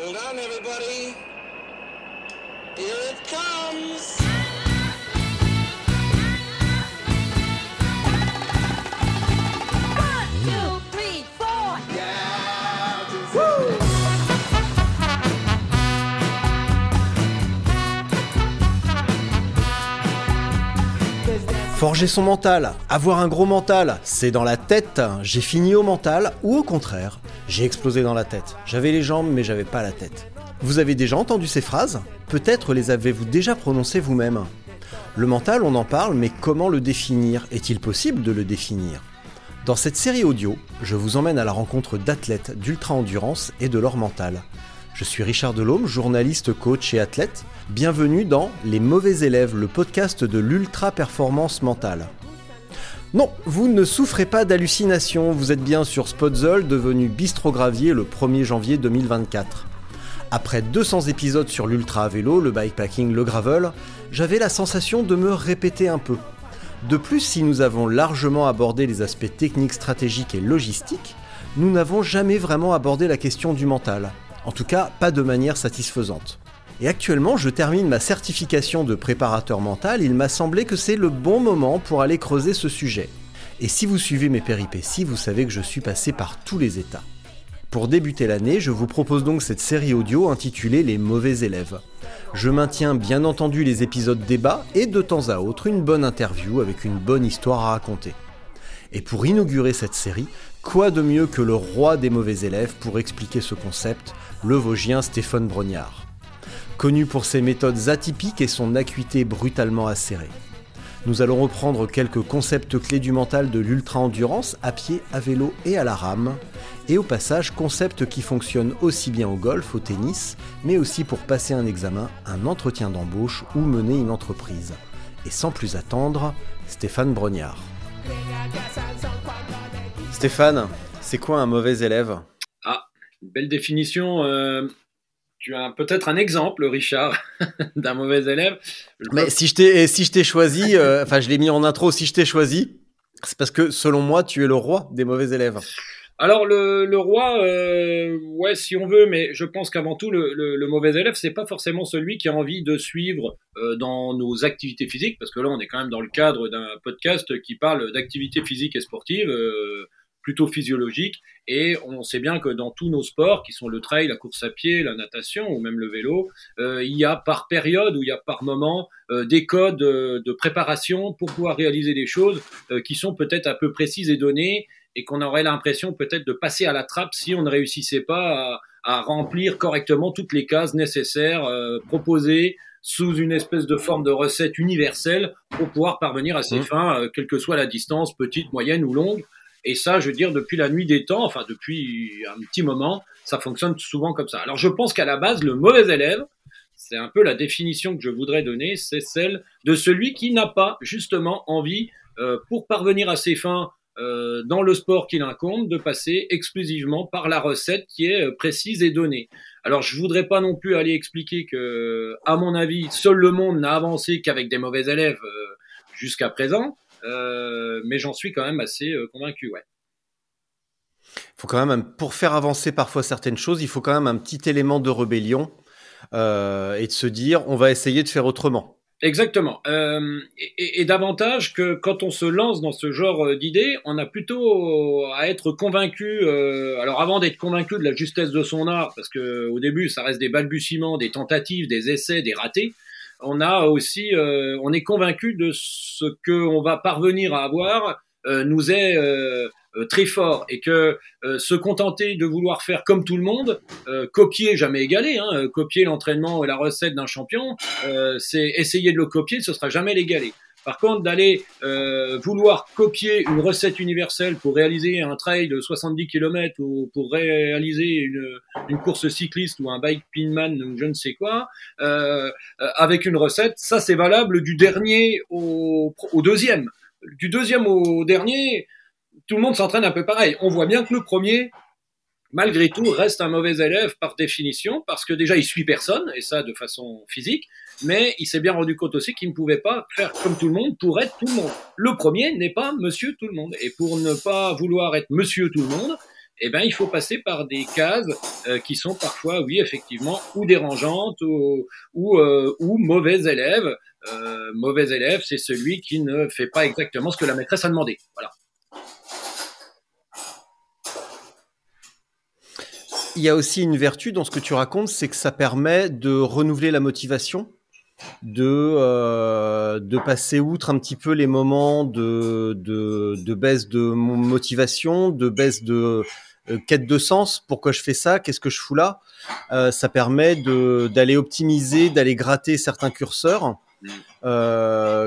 Hold on, everybody. Here it comes. Forger son mental, avoir un gros mental, c'est dans la tête. J'ai fini au mental ou au contraire, j'ai explosé dans la tête. J'avais les jambes mais j'avais pas la tête. Vous avez déjà entendu ces phrases? Peut-être les avez-vous déjà prononcées vous-même. Le mental, on en parle, mais comment le définir? Est-il possible de le définir? Dans cette série audio, je vous emmène à la rencontre d'athlètes d'ultra-endurance et de leur mental. Je suis Richard Delhomme, journaliste, coach et athlète. Bienvenue dans Les mauvais élèves, le podcast de l'ultra-performance mentale. Non, vous ne souffrez pas d'hallucinations, vous êtes bien sur Spotzol, devenu Bistro Gravier le 1er janvier 2024. Après 200 épisodes sur l'ultra vélo, le bikepacking, le gravel, j'avais la sensation de me répéter un peu. De plus, si nous avons largement abordé les aspects techniques, stratégiques et logistiques, nous n'avons jamais vraiment abordé la question du mental. En tout cas, pas de manière satisfaisante. Et actuellement, je termine ma certification de préparateur mental, il m'a semblé que c'est le bon moment pour aller creuser ce sujet. Et si vous suivez mes péripéties, vous savez que je suis passé par tous les états. Pour débuter l'année, je vous propose donc cette série audio intitulée Les mauvais élèves. Je maintiens bien entendu les épisodes débat et de temps à autre une bonne interview avec une bonne histoire à raconter. Et pour inaugurer cette série, quoi de mieux que le roi des mauvais élèves pour expliquer ce concept, le Vosgien Stéphane Brognard. Connu pour ses méthodes atypiques et son acuité brutalement acérée. Nous allons reprendre quelques concepts clés du mental de l'ultra-endurance à pied, à vélo et à la rame, et au passage concepts qui fonctionnent aussi bien au golf, au tennis, mais aussi pour passer un examen, un entretien d'embauche ou mener une entreprise. Et sans plus attendre, Stéphane Brognard. Stéphane, c'est quoi un mauvais élève? Ah, une belle définition. euh, tu as peut-être un exemple, Richard, d'un mauvais élève. Je Mais si je t'ai si je t'ai choisi, euh, enfin je l'ai mis en intro, si je t'ai choisi, c'est parce que selon moi tu es le roi des mauvais élèves. Alors le, le roi, euh, ouais, si on veut, mais je pense qu'avant tout le, le, le mauvais élève, c'est pas forcément celui qui a envie de suivre euh, dans nos activités physiques, parce que là on est quand même dans le cadre d'un podcast qui parle d'activités physiques et sportives, euh, plutôt physiologiques, et on sait bien que dans tous nos sports, qui sont le trail, la course à pied, la natation ou même le vélo, euh, il y a par période ou il y a par moment euh, des codes euh, de préparation pour pouvoir réaliser des choses qui sont peut-être un peu précises et données et qu'on aurait l'impression peut-être de passer à la trappe si on ne réussissait pas à, à remplir correctement toutes les cases nécessaires proposées sous une espèce de forme de recette universelle pour pouvoir parvenir à ses Mmh. fins, quelle que soit la distance, petite, moyenne ou longue. Et ça, je veux dire, depuis la nuit des temps, enfin depuis un petit moment, ça fonctionne souvent comme ça. Alors je pense qu'à la base, le mauvais élève, c'est un peu la définition que je voudrais donner, c'est celle de celui qui n'a pas justement envie, euh, pour parvenir à ses fins euh, dans le sport qu'il incombe, de passer exclusivement par la recette qui est euh, précise et donnée. Alors je voudrais pas non plus aller expliquer que, à mon avis, seul le monde n'a avancé qu'avec des mauvais élèves euh, jusqu'à présent, mais j'en suis quand même assez euh, convaincu, ouais. faut quand même, pour faire avancer parfois certaines choses, il faut quand même un petit élément de rébellion euh, et de se dire, on va essayer de faire autrement. Exactement. Euh, et, davantage que quand on se lance dans ce genre euh, d'idées, on a plutôt à être convaincu. euh, alors avant d'être convaincu de la justesse de son art, parce que au début ça reste des balbutiements, des tentatives, des essais, des ratés. On a aussi, euh, on est convaincu de ce que on va parvenir à avoir euh, nous est euh, euh, très fort et que euh, se contenter de vouloir faire comme tout le monde, euh, copier jamais égaler, hein, copier l'entraînement et la recette d'un champion, c'est essayer de le copier, ce sera jamais l'égaler. Par contre, d'aller euh, vouloir copier une recette universelle pour réaliser un trail de 70 km ou pour réaliser une, course cycliste ou un bike pinman ou je ne sais quoi, euh, euh, avec une recette, ça c'est valable du dernier au, au deuxième. Du deuxième au dernier, tout le monde s'entraîne un peu pareil. On voit bien que le premier, malgré tout, reste un mauvais élève par définition, parce que déjà, il suit personne, et ça de façon physique, mais il s'est bien rendu compte aussi qu'il ne pouvait pas faire comme tout le monde pour être tout le monde. Le premier n'est pas monsieur tout le monde, et pour ne pas vouloir être monsieur tout le monde, eh ben, il faut passer par des cases euh, qui sont parfois, oui, effectivement, ou dérangeantes ou, euh, mauvais élèves. Euh, mauvais élève, c'est celui qui ne fait pas exactement ce que la maîtresse a demandé. Voilà. Il y a aussi une vertu dans ce que tu racontes, c'est que ça permet de renouveler la motivation, de, euh, de passer outre un petit peu les moments de, de, baisse de motivation, de baisse de euh, quête de sens. Pourquoi je fais ça? Qu'est-ce que je fous là? Euh, Ça permet de, d'aller optimiser, d'aller gratter certains curseurs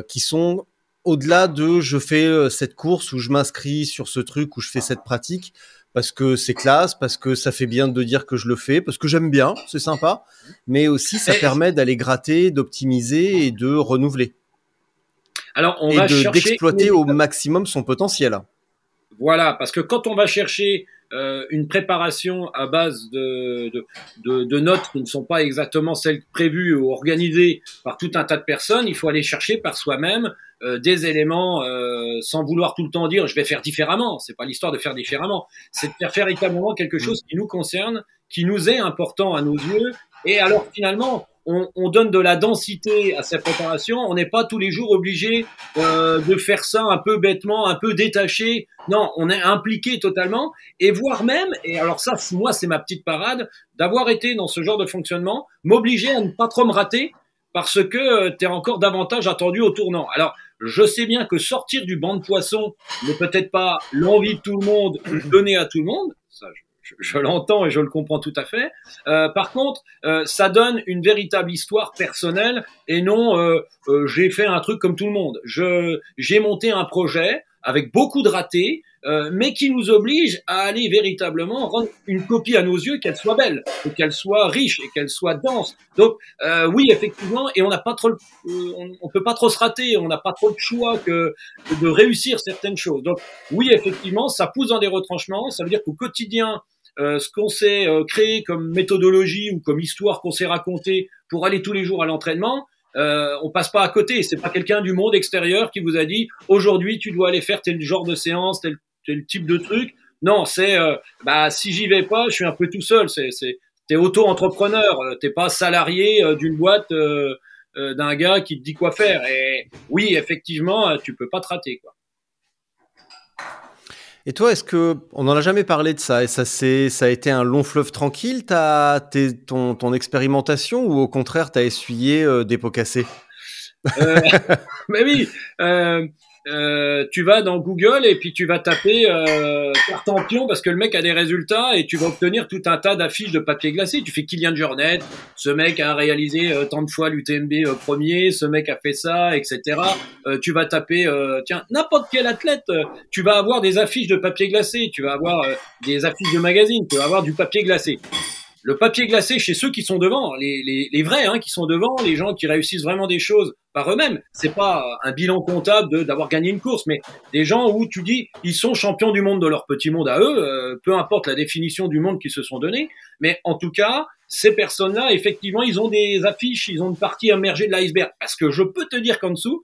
qui sont au-delà de je fais cette course ou je m'inscris sur ce truc ou je fais cette pratique parce que c'est classe, parce que ça fait bien de dire que je le fais, parce que j'aime bien, c'est sympa, mais aussi ça Et- permet d'aller gratter, d'optimiser et de renouveler Alors, on et va de chercher d'exploiter au maximum son potentiel. Voilà, parce que quand on va chercher euh, une préparation à base de, de, de, de notes qui ne sont pas exactement celles prévues ou organisées par tout un tas de personnes, il faut aller chercher par soi-même euh, des éléments euh, sans vouloir tout le temps dire je vais faire différemment. C'est pas l'histoire de faire différemment, c'est de faire véritablement quelque chose qui nous concerne, qui nous est important à nos yeux. Et alors finalement, on, on donne de la densité à cette préparation. On n'est pas tous les jours obligé euh, de faire ça un peu bêtement, un peu détaché. Non, on est impliqué totalement et voire même, et alors ça, moi, c'est ma petite parade, d'avoir été dans ce genre de fonctionnement, m'obliger à ne pas trop me rater parce que tu es encore davantage attendu au tournant. Alors, je sais bien que sortir du banc de poisson n'est peut-être pas l'envie de tout le monde, donner à tout le monde. Ça, je, je- je l'entends et je le comprends tout à fait. Euh, par contre, euh, ça donne une véritable histoire personnelle et non euh, euh, j'ai fait un truc comme tout le monde. Je j'ai monté un projet avec beaucoup de ratés, euh, mais qui nous oblige à aller véritablement rendre une copie à nos yeux qu'elle soit belle, qu'elle soit riche et qu'elle soit dense. Donc euh, oui, effectivement, et on n'a pas trop, le- euh, on, peut pas trop se rater, on n'a pas trop de choix que, de réussir certaines choses. Donc oui, effectivement, ça pousse dans des retranchements. Ça veut dire qu'au quotidien, euh, ce qu'on s'est euh, créé comme méthodologie ou comme histoire qu'on s'est raconté pour aller tous les jours à l'entraînement, euh, on passe pas à côté. C'est pas quelqu'un du monde extérieur qui vous a dit aujourd'hui tu dois aller faire tel genre de séance, tel, tel type de truc. Non, c'est euh, bah si j'y vais pas, je suis un peu tout seul. C'est t'es auto-entrepreneur, euh, t'es pas salarié euh, d'une boîte euh, d'un gars qui te dit quoi faire. Et oui, effectivement, tu peux pas te quoi. Et toi, est-ce que on n'en a jamais parlé de ça et ça c'est ça a été un long fleuve tranquille ta ton ton expérimentation ou au contraire t'as essuyé euh, des pots cassés? Euh, mais oui, euh, euh, tu vas dans Google et puis tu vas taper euh, carte en pion parce que le mec a des résultats et tu vas obtenir tout un tas d'affiches de papier glacé. Tu fais Kylian Jornet, ce mec a réalisé euh, tant de fois l'UTMB euh, premier, ce mec a fait ça, etc. Euh, tu vas taper, tiens, n'importe quel athlète, tu vas avoir des affiches de papier glacé, tu vas avoir des affiches de magazines, tu vas avoir du papier glacé. Le papier glacé chez ceux qui sont devant, les, les, les vrais hein, qui sont devant, les gens qui réussissent vraiment des choses par eux-mêmes. C'est pas un bilan comptable d'avoir gagné une course, mais des gens où tu dis ils sont champions du monde de leur petit monde à eux, euh, peu importe la définition du monde qu'ils se sont donné, mais en tout cas ces personnes-là, effectivement, ils ont des affiches, ils ont une partie immergée de l'iceberg. Parce que je peux te dire qu'en dessous,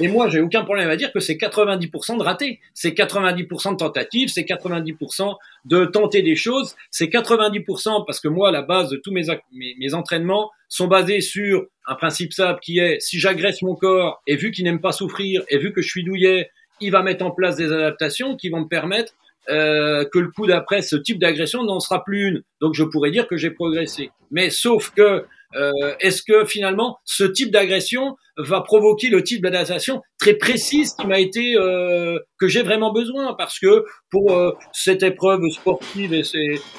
et moi, j'ai aucun problème à dire que c'est 90% de ratés. C'est 90% de tentatives, c'est 90% de tenter des choses, c'est 90% parce que moi, la base de tous mes, mes entraînements sont basés sur un principe simple qui est si j'agresse mon corps et vu qu'il n'aime pas souffrir et vu que je suis douillet, il va mettre en place des adaptations qui vont me permettre euh, que le coup d'après, ce type d'agression n'en sera plus une. Donc je pourrais dire que j'ai progressé. Mais sauf que euh, est-ce que finalement ce type d'agression va provoquer le type d'adaptation très précise qui m'a été euh, que j'ai vraiment besoin parce que pour euh, cette épreuve sportive et,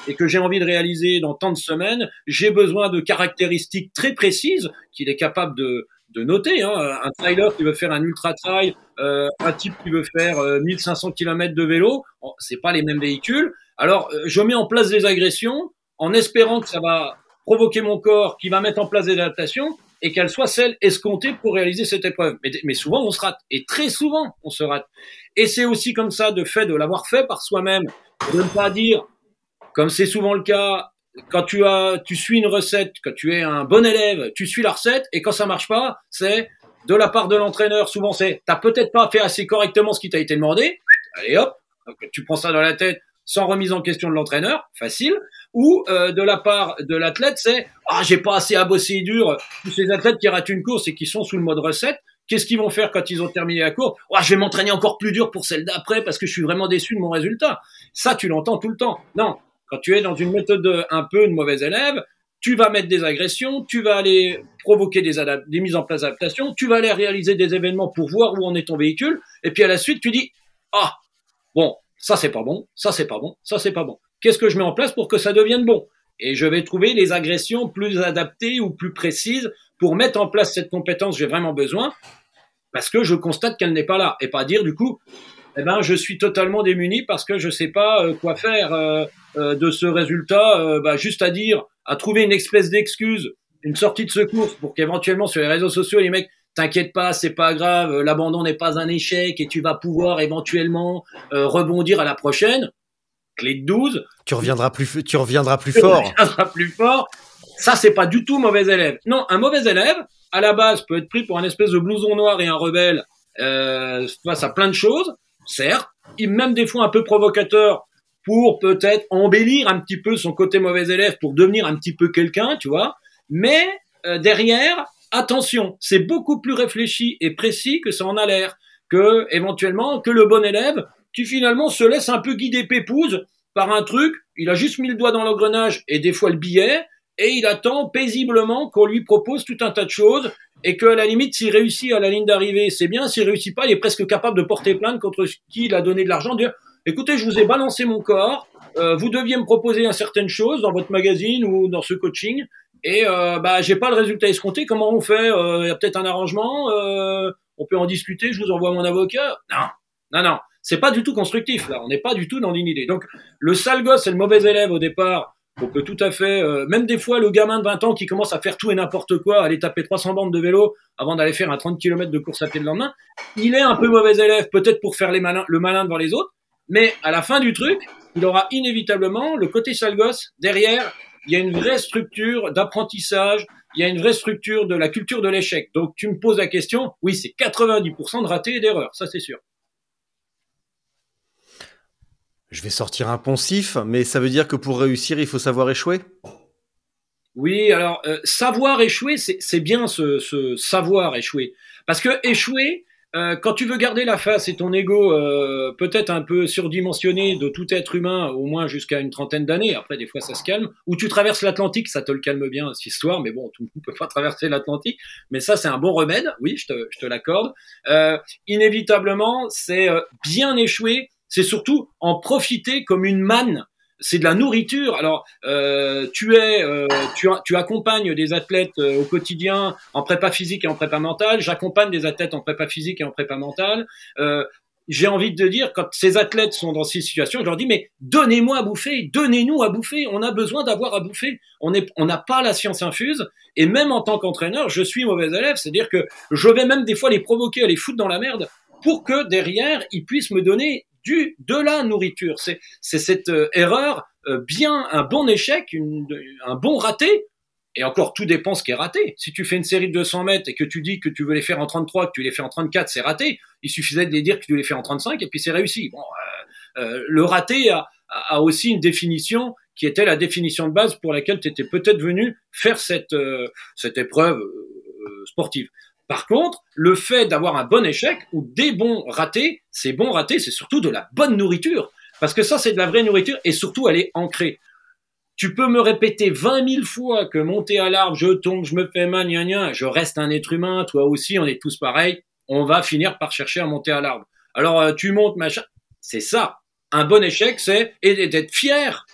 et que j'ai envie de réaliser dans tant de semaines, j'ai besoin de caractéristiques très précises qu'il est capable de de noter. Hein, un trailer qui veut faire un ultra trail, euh, un type qui veut faire 1500 km de vélo, c'est pas les mêmes véhicules. Alors, je mets en place des agressions en espérant que ça va provoquer mon corps, qui va mettre en place des adaptations et qu'elles soient celles escomptées pour réaliser cette épreuve. Mais, mais, souvent, on se rate. Et très souvent, on se rate. Et c'est aussi comme ça, de fait de l'avoir fait par soi-même, de ne pas dire, comme c'est souvent le cas, quand tu as, tu suis une recette, quand tu es un bon élève, tu suis la recette, et quand ça marche pas, c'est de la part de l'entraîneur. Souvent, c'est, t'as peut-être pas fait assez correctement ce qui t'a été demandé. Allez hop, tu prends ça dans la tête sans remise en question de l'entraîneur, facile. Ou euh, de la part de l'athlète, c'est ah j'ai pas assez à bosser dur. Tous ces athlètes qui ratent une course et qui sont sous le mode recette, qu'est-ce qu'ils vont faire quand ils ont terminé la course? Ah, je vais m'entraîner encore plus dur pour celle d'après parce que je suis vraiment déçu de mon résultat. Ça, tu l'entends tout le temps. Non, quand tu es dans une méthode un peu de mauvais élève, tu vas mettre des agressions, tu vas aller provoquer des, des mises en place d'adaptation, tu vas aller réaliser des événements pour voir où en est ton véhicule, et puis à la suite, tu dis, ah, bon, ça c'est pas bon, ça c'est pas bon, ça c'est pas bon. Qu'est-ce que je mets en place pour que ça devienne bon? Et je vais trouver les agressions plus adaptées ou plus précises pour mettre en place cette compétence j'ai vraiment besoin, parce que je constate qu'elle n'est pas là, et pas dire du coup, eh ben, je suis totalement démuni parce que je sais pas euh, quoi faire euh, euh, de ce résultat. Bah, juste à dire, à trouver une espèce d'excuse, une sortie de secours pour qu'éventuellement sur les réseaux sociaux, les mecs, t'inquiète pas, c'est pas grave, l'abandon n'est pas un échec et tu vas pouvoir éventuellement rebondir à la prochaine. Clé de 12. Tu reviendras plus, tu reviendras plus fort. Tu reviendras plus fort. Ça, c'est pas du tout mauvais élève. Non, un mauvais élève, à la base, peut être pris pour un espèce de blouson noir et un rebelle euh, face à plein de choses certes, même des fois un peu provocateur pour peut-être embellir un petit peu son côté mauvais élève pour devenir un petit peu quelqu'un, tu vois. Mais euh, derrière, attention, c'est beaucoup plus réfléchi et précis que ça en a l'air. Que éventuellement, que le bon élève, qui finalement se laisse un peu guider pépouze par un truc, il a juste mis le doigt dans l'engrenage et des fois le billet, et il attend paisiblement qu'on lui propose tout un tas de choses et que à la limite, s'il réussit à la ligne d'arrivée, c'est bien. S'il réussit pas, il est presque capable de porter plainte contre qui il a donné de l'argent, dire écoutez, je vous ai balancé mon corps, euh, vous deviez me proposer un certaines choses dans votre magazine ou dans ce coaching, et euh, bah j'ai pas le résultat escompté. Comment on fait? Euh, Il y a peut-être un arrangement, euh, on peut en discuter. Je vous envoie mon avocat. Non, non, non, c'est pas du tout constructif là. On n'est pas du tout dans une idée. Donc le sale gosse et le mauvais élève au départ on peut tout à fait, euh, même des fois, le gamin de 20 ans qui commence à faire tout et n'importe quoi, aller taper 300 bandes de vélo avant d'aller faire un 30 km de course à pied le lendemain, il est un peu mauvais élève, peut-être pour faire les malins, le malin devant les autres, mais à la fin du truc, il aura inévitablement le côté sale gosse. Derrière, il y a une vraie structure d'apprentissage, il y a une vraie structure de la culture de l'échec. Donc tu me poses la question, oui, c'est 90% de ratés et d'erreurs, ça c'est sûr. Je vais sortir un poncif, mais ça veut dire que pour réussir, il faut savoir échouer? Oui, alors euh, savoir échouer, c'est bien ce, savoir échouer. Parce que échouer, euh, quand tu veux garder la face et ton ego euh, peut-être un peu surdimensionné de tout être humain, au moins jusqu'à une trentaine d'années, après des fois ça se calme, ou tu traverses l'Atlantique, ça te le calme bien cette histoire, mais bon, tout le monde peut pas traverser l'Atlantique, mais ça c'est un bon remède, oui, je te, je te l'accorde. inévitablement, c'est bien échouer c'est surtout en profiter comme une manne. C'est de la nourriture. Alors, euh, tu es, euh, tu, tu, accompagnes des athlètes euh, au quotidien en prépa physique et en prépa mentale. J'accompagne des athlètes en prépa physique et en prépa mentale. j'ai envie de dire, quand ces athlètes sont dans ces situations, je leur dis, mais donnez-moi à bouffer, donnez-nous à bouffer. On a besoin d'avoir à bouffer. On n'est, on n'a pas la science infuse. Et même en tant qu'entraîneur, je suis mauvais élève. C'est-à-dire que je vais même des fois les provoquer à les foutre dans la merde pour que derrière, ils puissent me donner de la nourriture. C'est cette euh, erreur, euh, bien un bon échec, un bon raté. Et encore, tout dépend ce qui est raté. Si tu fais une série de 200 mètres et que tu dis que tu veux les faire en 33, que tu les fais en 34, c'est raté. Il suffisait de les dire que tu les fais en 35 et puis c'est réussi. Bon, euh, le raté a, aussi une définition qui était la définition de base pour laquelle tu étais peut-être venu faire cette, cette épreuve sportive. Par contre, le fait d'avoir un bon échec ou des bons ratés, ces bons ratés, c'est surtout de la bonne nourriture. Parce que ça, c'est de la vraie nourriture et surtout, elle est ancrée. Tu peux me répéter 20 000 fois que monter à l'arbre, je tombe, je me fais mal, gna, je reste un être humain, toi aussi, on est tous pareils, on va finir par chercher à monter à l'arbre. Alors, euh, tu montes, machin. C'est ça. Un bon échec, c'est d'être fier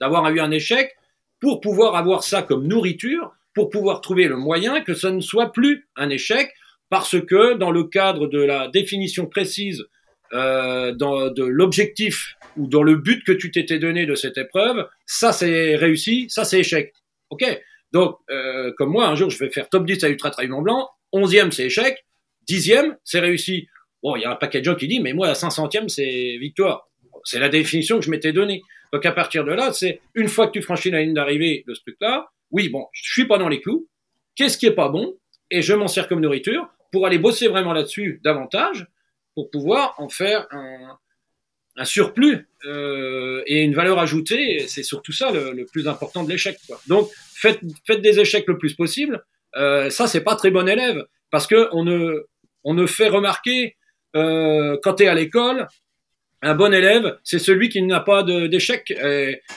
d'avoir eu un échec pour pouvoir avoir ça comme nourriture pour pouvoir trouver le moyen que ce ne soit plus un échec, parce que dans le cadre de la définition précise euh, de l'objectif ou dans le but que tu t'étais donné de cette épreuve, ça c'est réussi, ça c'est échec. Ok Donc, euh, comme moi, un jour, je vais faire top 10 à Ultra Trail Mont Blanc, 11e c'est échec, 10e c'est réussi. Bon, il y a un paquet de gens qui disent, mais moi, la 500e c'est victoire. C'est la définition que je m'étais donnée. Donc à partir de là, c'est une fois que tu franchis la ligne d'arrivée de ce truc-là, oui, bon, je suis pas dans les clous. Qu'est-ce qui est pas bon? Et je m'en sers comme nourriture pour aller bosser vraiment là-dessus davantage, pour pouvoir en faire un, surplus euh, et une valeur ajoutée. C'est surtout ça le, plus important de l'échec. Donc faites, des échecs le plus possible. Euh, ça, c'est pas très bon élève parce que on ne, on ne fait remarquer euh, quand tu es à l'école un bon élève, c'est celui qui n'a pas d'échec.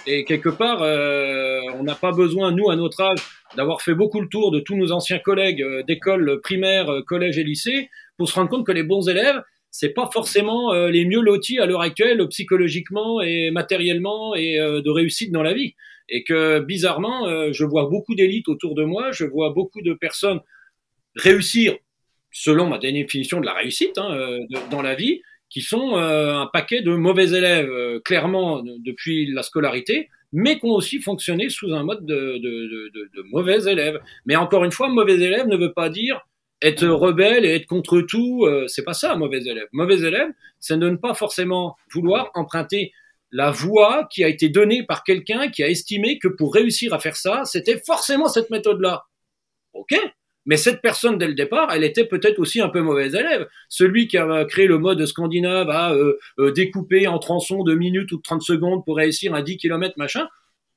Et, quelque part, euh, on n'a pas besoin, nous, à notre âge, d'avoir fait beaucoup le tour de tous nos anciens collègues euh, d'école primaire, euh, collège et lycée, pour se rendre compte que les bons élèves, c'est pas forcément euh, les mieux lotis à l'heure actuelle, psychologiquement et matériellement et euh, de réussite dans la vie. Et que bizarrement, euh, je vois beaucoup d'élites autour de moi, je vois beaucoup de personnes réussir selon ma définition de la réussite hein, dans la vie, qui sont euh, un paquet de mauvais élèves, euh, clairement depuis la scolarité, mais qui ont aussi fonctionné sous un mode de, de, de, de, mauvais élèves. Mais encore une fois, mauvais élève ne veut pas dire être rebelle et être contre tout. Euh, c'est pas ça, mauvais élève. Mauvais élève, ça ne donne pas forcément vouloir emprunter la voie qui a été donnée par quelqu'un qui a estimé que pour réussir à faire ça, c'était forcément cette méthode-là. Ok, mais cette personne, dès le départ, elle était peut-être aussi un peu mauvais élève. Celui qui a créé le mode scandinave à euh, euh, découper en tronçons de minutes ou de 30 secondes pour réussir à 10 km, machin.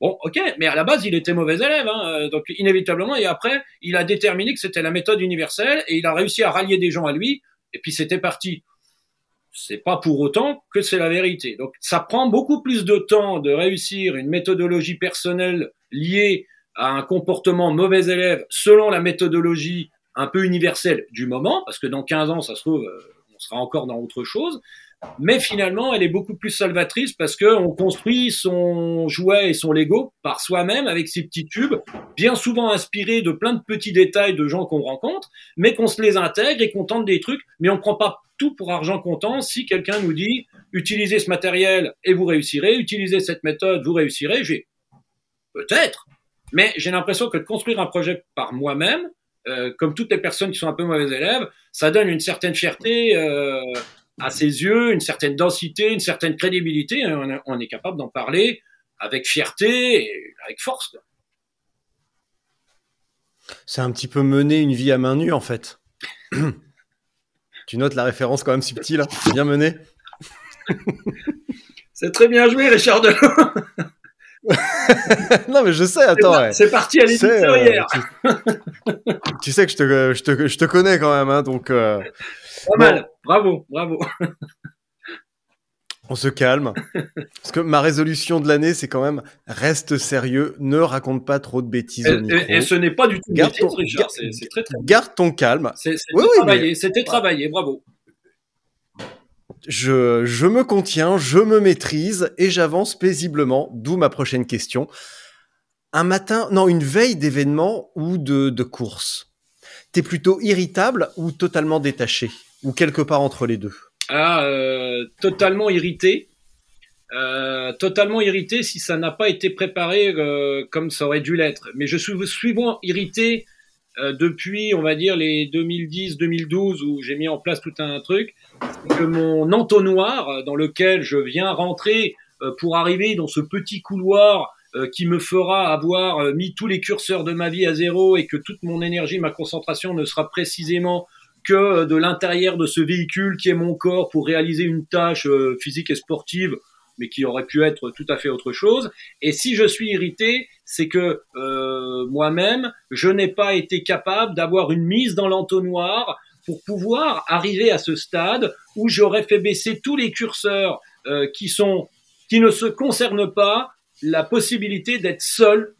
Bon, ok, mais à la base, il était mauvais élève. Hein, donc, inévitablement, et après, il a déterminé que c'était la méthode universelle et il a réussi à rallier des gens à lui. Et puis, c'était parti. C'est pas pour autant que c'est la vérité. Donc, ça prend beaucoup plus de temps de réussir une méthodologie personnelle liée à un comportement mauvais élève selon la méthodologie un peu universelle du moment, parce que dans 15 ans, ça se trouve, on sera encore dans autre chose. Mais finalement, elle est beaucoup plus salvatrice parce que on construit son jouet et son Lego par soi-même avec ses petits tubes, bien souvent inspirés de plein de petits détails de gens qu'on rencontre, mais qu'on se les intègre et qu'on tente des trucs, mais on prend pas tout pour argent comptant. Si quelqu'un nous dit utilisez ce matériel et vous réussirez, utilisez cette méthode, vous réussirez, j'ai peut-être, mais j'ai l'impression que de construire un projet par moi-même, euh, comme toutes les personnes qui sont un peu mauvais élèves, ça donne une certaine fierté euh, à ses yeux, une certaine densité, une certaine crédibilité. On est, on est capable d'en parler avec fierté et avec force. C'est un petit peu mener une vie à main nue en fait. tu notes la référence quand même subtile, hein bien mené. C'est très bien joué, Richard Delon. non mais je sais, attends. C'est parti à l'éditeur euh, hier. Tu... tu, sais que je te, je te, je te connais quand même, hein, donc. Euh... Pas bon. mal, bravo, bravo. On se calme. Parce que ma résolution de l'année, c'est quand même reste sérieux, ne raconte pas trop de bêtises et, au micro. Et, et ce n'est pas du tout garde bêtise, ton, Richard. garde, C'est très, très garde ton calme. C'était Oui, oui, travaillé, mais- c'était travaillé, bravo. Je, me contiens, je me maîtrise et j'avance paisiblement, d'où ma prochaine question. Un matin, non, une veille d'événement ou de, de course. T'es plutôt irritable ou totalement détaché? Ou quelque part entre les deux? Ah, euh, totalement irrité. Euh, totalement irrité si ça n'a pas été préparé euh, comme ça aurait dû l'être. Mais je suis souvent irrité depuis, on va dire, les 2010-2012 où j'ai mis en place tout un truc, que mon entonnoir euh, dans lequel je viens rentrer euh, pour arriver dans ce petit couloir euh, qui me fera avoir mis tous les curseurs de ma vie à zéro et que toute mon énergie, ma concentration ne sera précisément que de l'intérieur de ce véhicule qui est mon corps pour réaliser une tâche physique et sportive, mais qui aurait pu être tout à fait autre chose. Et si je suis irrité, c'est que moi-même, je n'ai pas été capable d'avoir une mise dans l'entonnoir pour pouvoir arriver à ce stade où j'aurais fait baisser tous les curseurs euh, qui sont qui ne se concernent pas la possibilité d'être seul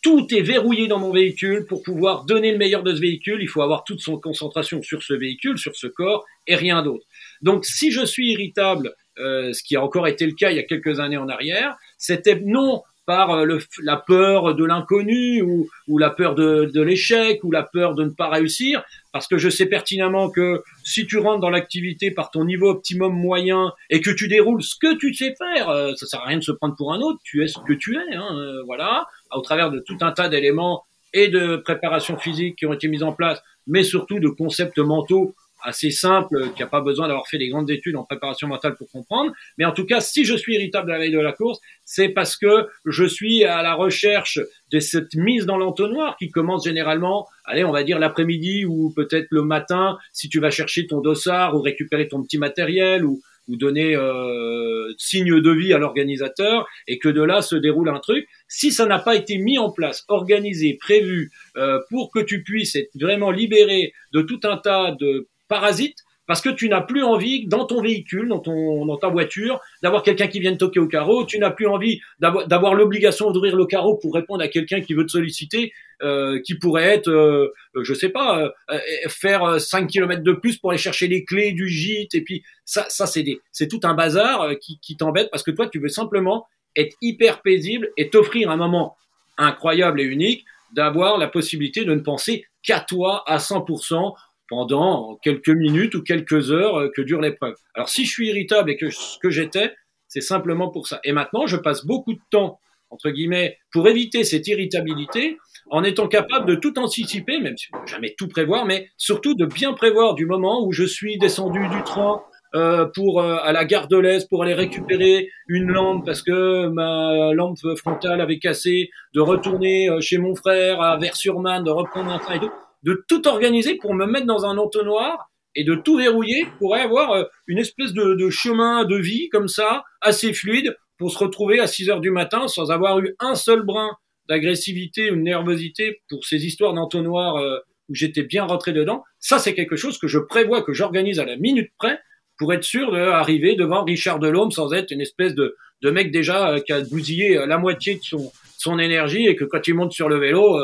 tout est verrouillé dans mon véhicule pour pouvoir donner le meilleur de ce véhicule. Il faut avoir toute son concentration sur ce véhicule, sur ce corps et rien d'autre. Donc, si je suis irritable, euh, ce qui a encore été le cas il y a quelques années en arrière, c'était non par euh, la peur de l'inconnu ou, la peur de, de l'échec ou la peur de ne pas réussir, parce que je sais pertinemment que si tu rentres dans l'activité par ton niveau optimum moyen et que tu déroules ce que tu sais faire, euh, ça sert à rien de se prendre pour un autre, tu es ce que tu es, hein, euh, voilà, au travers de tout un tas d'éléments et de préparation physique qui ont été mis en place, mais surtout de concepts mentaux assez simple, qui n'a pas besoin d'avoir fait des grandes études en préparation mentale pour comprendre. Mais en tout cas, si je suis irritable à la veille de la course, c'est parce que je suis à la recherche de cette mise dans l'entonnoir qui commence généralement, allez, on va dire l'après-midi ou peut-être le matin, si tu vas chercher ton dossard ou récupérer ton petit matériel ou, ou donner euh, signe de vie à l'organisateur et que de là se déroule un truc. Si ça n'a pas été mis en place, organisé, prévu euh, pour que tu puisses être vraiment libéré de tout un tas de parasite parce que tu n'as plus envie dans ton véhicule, dans, ton, dans ta voiture, d'avoir quelqu'un qui vienne toquer au carreau. Tu n'as plus envie d'avoir l'obligation d'ouvrir le carreau pour répondre à quelqu'un qui veut te solliciter, euh, qui pourrait être, euh, je sais pas, euh, faire 5 km de plus pour aller chercher les clés du gîte. Et puis ça, ça c'est c'est tout un bazar euh, qui, qui t'embête parce que toi, tu veux simplement être hyper paisible et t'offrir un moment incroyable et unique d'avoir la possibilité de ne penser qu'à toi à 100% pendant quelques minutes ou quelques heures euh, que dure l'épreuve. Alors si je suis irritable et que ce que j'étais, c'est simplement pour ça. Et maintenant, je passe beaucoup de temps, entre guillemets, pour éviter cette irritabilité, en étant capable de tout anticiper, même si jamais tout prévoir, mais surtout de bien prévoir du moment où je suis descendu du train euh, pour euh, à la gare de l'Est pour aller récupérer une lampe parce que ma lampe frontale avait cassé, de retourner chez mon frère à Vers-sur-Marne, de reprendre un train et tout de tout organiser pour me mettre dans un entonnoir et de tout verrouiller pour avoir euh, une espèce de, chemin de vie comme ça, assez fluide, pour se retrouver à 6 heures du matin sans avoir eu un seul brin d'agressivité ou de nervosité pour ces histoires d'entonnoir euh, où j'étais bien rentré dedans. Ça, c'est quelque chose que je prévois, que j'organise à la minute près pour être sûr d'arriver devant Richard Delhomme sans être une espèce de, de mec déjà euh, qui a bousillé la moitié de son, son énergie et que quand il monte sur le vélo,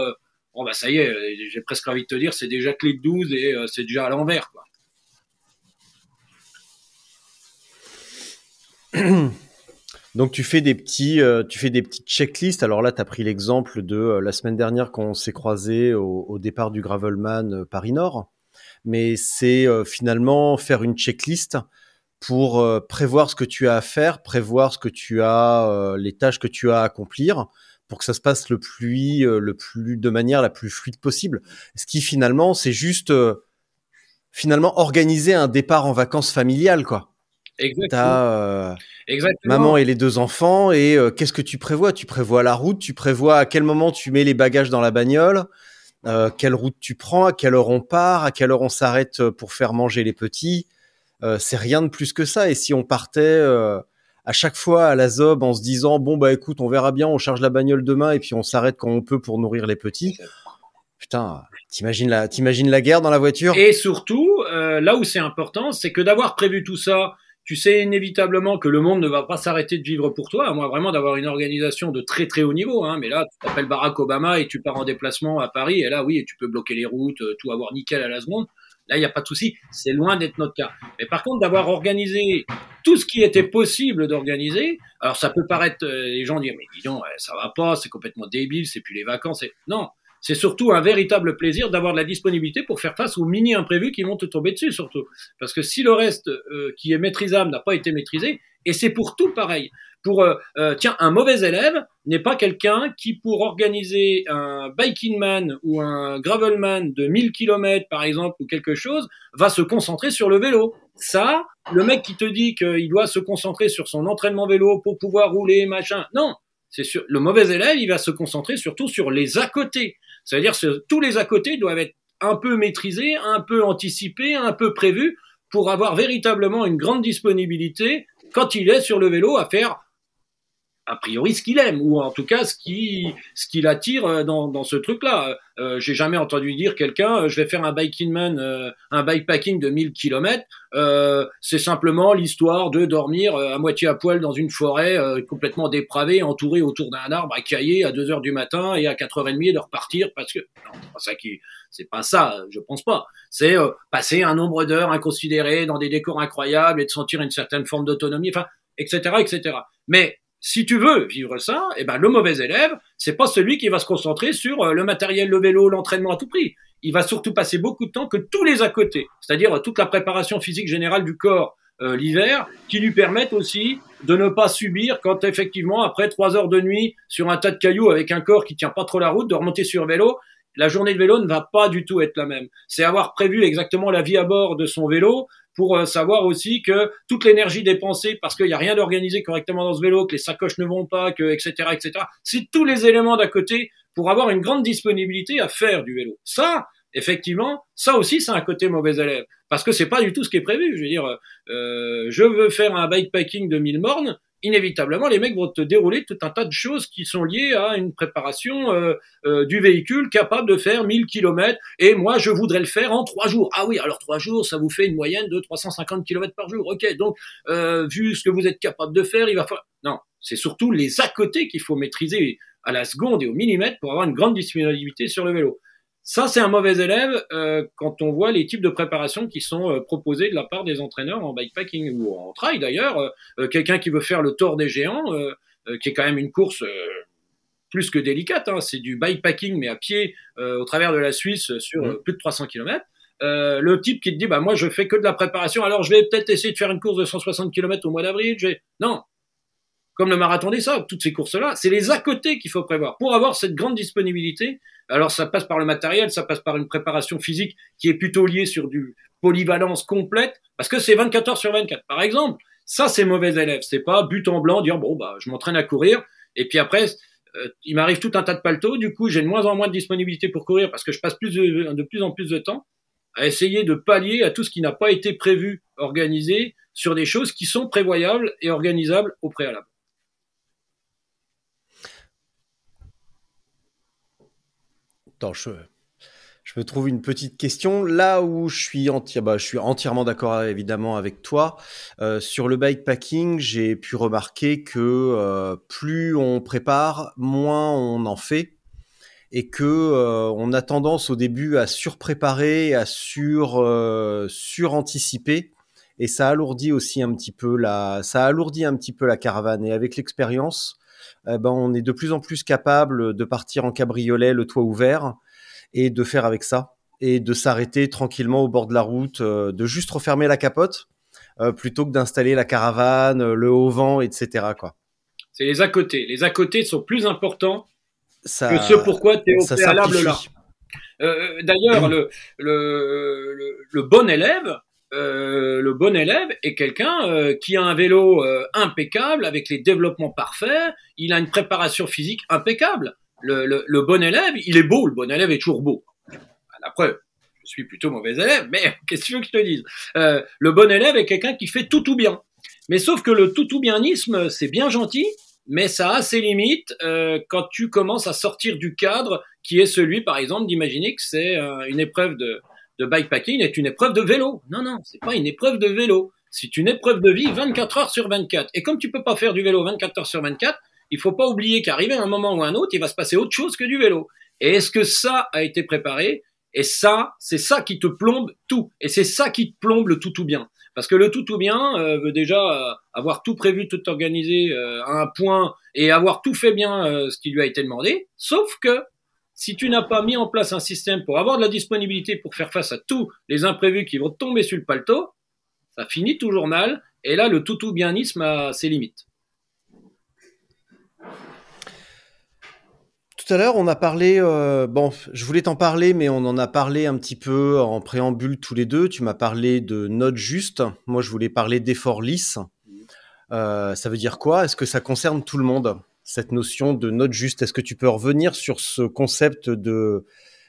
bon bah ça y est, j'ai presque envie de te dire, c'est déjà clé de 12 et euh, c'est déjà à l'envers. Quoi. Donc tu fais des petits, euh, tu fais des petites checklists. Alors là, tu as pris l'exemple de euh, la semaine dernière quand on s'est croisé au, au, départ du Gravelman Paris Nord. Mais c'est finalement faire une checklist pour prévoir ce que tu as à faire, prévoir ce que tu as, les tâches que tu as à accomplir, pour que ça se passe le plus, euh, le plus de manière la plus fluide possible. Ce qui finalement, c'est juste euh, finalement organiser un départ en vacances familiales, quoi. Exactement. Euh, Exactement. maman et les deux enfants et qu'est-ce que tu prévois? Tu prévois la route, tu prévois à quel moment tu mets les bagages dans la bagnole, quelle route tu prends, à quelle heure on part, à quelle heure on s'arrête pour faire manger les petits? c'est rien de plus que ça. Et si on partait à chaque fois à la zob en se disant bon bah écoute on verra bien on charge la bagnole demain et puis on s'arrête quand on peut pour nourrir les petits putain t'imagines la t'imagines la guerre dans la voiture? Et surtout euh, là où c'est important c'est que d'avoir prévu tout ça tu sais inévitablement que le monde ne va pas s'arrêter de vivre pour toi, à moins vraiment d'avoir une organisation de très très haut niveau. Hein. Mais là, tu t'appelles Barack Obama et tu pars en déplacement à Paris, et là, oui, tu peux bloquer les routes, euh, tout avoir nickel à la seconde. Là, il n'y a pas de souci. C'est loin d'être notre cas. Mais par contre, d'avoir organisé tout ce qui était possible d'organiser, alors ça peut paraître, euh, les gens disent, mais dis donc, ça va pas, c'est complètement débile, c'est plus les vacances. Non, c'est surtout un véritable plaisir d'avoir de la disponibilité pour faire face aux mini imprévus qui vont te tomber dessus, surtout. Parce que si le reste euh, qui est maîtrisable n'a pas été maîtrisé, et c'est pour tout pareil pour euh, euh, tiens un mauvais élève n'est pas quelqu'un qui pour organiser un biking man ou un gravelman de 1000 km par exemple ou quelque chose va se concentrer sur le vélo. Ça, le mec qui te dit qu'il doit se concentrer sur son entraînement vélo pour pouvoir rouler machin, non, c'est sûr. Le mauvais élève, il va se concentrer surtout sur les à côté. C'est-à-dire que tous les à côté doivent être un peu maîtrisés, un peu anticipés, un peu prévus pour avoir véritablement une grande disponibilité quand il est sur le vélo à faire a priori ce qu'il aime ou en tout cas ce qui ce qui l'attire euh, dans, dans ce truc là euh, j'ai jamais entendu dire quelqu'un euh, je vais faire un biking man euh, un bikepacking de 1000 km c'est simplement l'histoire de dormir à moitié à poil dans une forêt complètement dépravée entouré autour d'un arbre à cailler à 2 heures du matin et à 4h30 de repartir parce que non c'est pas ça qui c'est pas ça je pense pas. C'est passer un nombre d'heures inconsidéré dans des décors incroyables et de sentir une certaine forme d'autonomie enfin etc etc mais si tu veux vivre ça, eh ben le mauvais élève, c'est pas celui qui va se concentrer sur euh, le matériel, le vélo, l'entraînement à tout prix. Il va surtout passer beaucoup de temps que tous les à côté, c'est-à-dire toute la préparation physique générale du corps euh, l'hiver, qui lui permettent aussi de ne pas subir quand effectivement après trois heures de nuit sur un tas de cailloux avec un corps qui tient pas trop la route, de remonter sur vélo. La journée de vélo ne va pas du tout être la même. C'est avoir prévu exactement la vie à bord de son vélo, pour euh, savoir aussi que toute l'énergie dépensée parce qu'il n'y a rien d'organisé correctement dans ce vélo, que les sacoches ne vont pas, que etc etc. C'est tous les éléments d'à côté pour avoir une grande disponibilité à faire du vélo. Ça, effectivement, ça aussi c'est un côté mauvais élève parce que c'est pas du tout ce qui est prévu. Je veux dire, euh, je veux faire un bikepacking de 1000 mornes, inévitablement, les mecs vont te dérouler tout un tas de choses qui sont liées à une préparation euh, euh, du véhicule capable de faire 1000 km. Et moi, je voudrais le faire en trois jours. Ah oui, alors trois jours, ça vous fait une moyenne de 350 km par jour. Ok, donc euh, vu ce que vous êtes capable de faire, il va falloir... Non, c'est surtout les à côté qu'il faut maîtriser à la seconde et au millimètre pour avoir une grande disponibilité sur le vélo. Ça, c'est un mauvais élève euh, quand on voit les types de préparations qui sont euh, proposés de la part des entraîneurs en bikepacking ou en trail d'ailleurs. Euh, quelqu'un qui veut faire le tour des géants, qui est quand même une course plus que délicate, hein, c'est du bikepacking mais à pied au travers de la Suisse sur mmh. plus de 300 km. le type qui te dit bah moi je fais que de la préparation, alors je vais peut-être essayer de faire une course de 160 km au mois d'avril. Non, comme le marathon des sables, toutes ces courses-là, c'est les à côté qu'il faut prévoir pour avoir cette grande disponibilité. Alors ça passe par le matériel, ça passe par une préparation physique qui est plutôt liée sur du polyvalence complète, parce que c'est 24 heures sur 24. Par exemple, ça c'est mauvais élève, c'est pas but en blanc, dire bon bah je m'entraîne à courir, et puis après euh, il m'arrive tout un tas de paltos, du coup j'ai de moins en moins de disponibilité pour courir parce que je passe plus de, de plus en plus de temps à essayer de pallier à tout ce qui n'a pas été prévu, organisé sur des choses qui sont prévoyables et organisables au préalable. Attends, je, me trouve une petite question. Là où je suis, bah, entièrement d'accord évidemment avec toi, euh, sur le bikepacking, j'ai pu remarquer que euh, plus on prépare, moins on en fait. Et que euh, on a tendance au début à surpréparer, à sur, suranticiper, et ça alourdit aussi un petit peu la, ça alourdit un petit peu la caravane. Et avec l'expérience, eh ben, on est de plus en plus capable de partir en cabriolet, le toit ouvert, et de faire avec ça, et de s'arrêter tranquillement au bord de la route, euh, de juste refermer la capote, euh, plutôt que d'installer la caravane, le haut vent, etc. Quoi. C'est les à côté. Les à côté sont plus importants que ce pourquoi tu es au préalable là. Euh, d'ailleurs, le, le, bon élève, euh, le bon élève est quelqu'un euh, qui a un vélo euh, impeccable, avec les développements parfaits, il a une préparation physique impeccable. Le, bon élève, il est beau, le bon élève est toujours beau. La preuve, je suis plutôt mauvais élève, mais qu'est-ce que tu veux que je te dise? Le bon élève est quelqu'un qui fait tout tout bien. Mais sauf que le tout tout bianisme, c'est bien gentil, mais ça a ses limites quand tu commences à sortir du cadre qui est celui, par exemple, d'imaginer que c'est une épreuve de, de bikepacking est une épreuve de vélo. Non, non, c'est pas une épreuve de vélo. C'est une épreuve de vie 24 heures sur 24. Et comme tu peux pas faire du vélo 24 heures sur 24, il faut pas oublier qu'arrivé à un moment ou un autre, il va se passer autre chose que du vélo. Et est-ce que ça a été préparé? Et ça, c'est ça qui te plombe tout. Et c'est ça qui te plombe le tout tout bien. Parce que le tout tout bien euh, veut déjà euh, avoir tout prévu, tout organisé euh, à un point et avoir tout fait bien ce qui lui a été demandé. Sauf que si tu n'as pas mis en place un système pour avoir de la disponibilité pour faire face à tous les imprévus qui vont tomber sur le paletot, ça finit toujours mal. Et là, le toutou bianisme a ses limites. Tout à l'heure, on a parlé, euh, bon, je voulais t'en parler, mais on en a parlé un petit peu en préambule tous les deux. Tu m'as parlé de notes justes. Moi, je voulais parler d'efforts lisses. Euh, ça veut dire quoi? Est-ce que ça concerne tout le monde? Cette notion de note juste. Est-ce que tu peux revenir sur ce concept de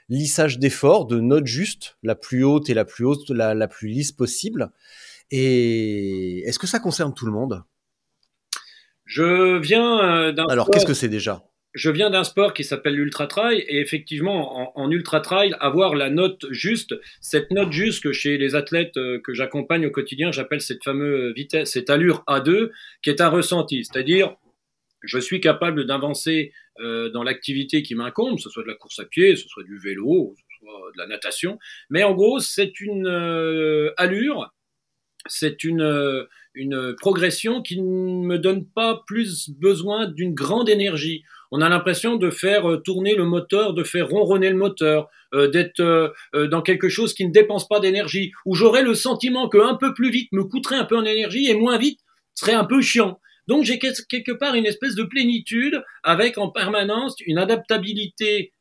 lissage d'effort, de note juste, la plus haute et la plus haute, la, plus lisse possible? Et est-ce que ça concerne tout le monde? Je viens euh, d'un. Alors, qu'est-ce que c'est déjà? Je viens d'un sport qui s'appelle l'ultra trail et effectivement en, ultra trail avoir la note juste cette note juste que chez les athlètes euh, que j'accompagne au quotidien j'appelle cette fameuse vitesse cette allure A2 qui est un ressenti c'est-à-dire je suis capable d'avancer euh, dans l'activité qui m'incombe, ce soit de la course à pied, ce soit du vélo, ce soit de la natation. Mais en gros, c'est une euh, allure, c'est une, euh, une progression qui ne me donne pas plus besoin d'une grande énergie. On a l'impression de faire tourner le moteur, de faire ronronner le moteur, d'être dans quelque chose qui ne dépense pas d'énergie, où j'aurais le sentiment que un peu plus vite me coûterait un peu en énergie et moins vite serait un peu chiant. Donc j'ai quelque part une espèce de plénitude avec en permanence une adaptabilité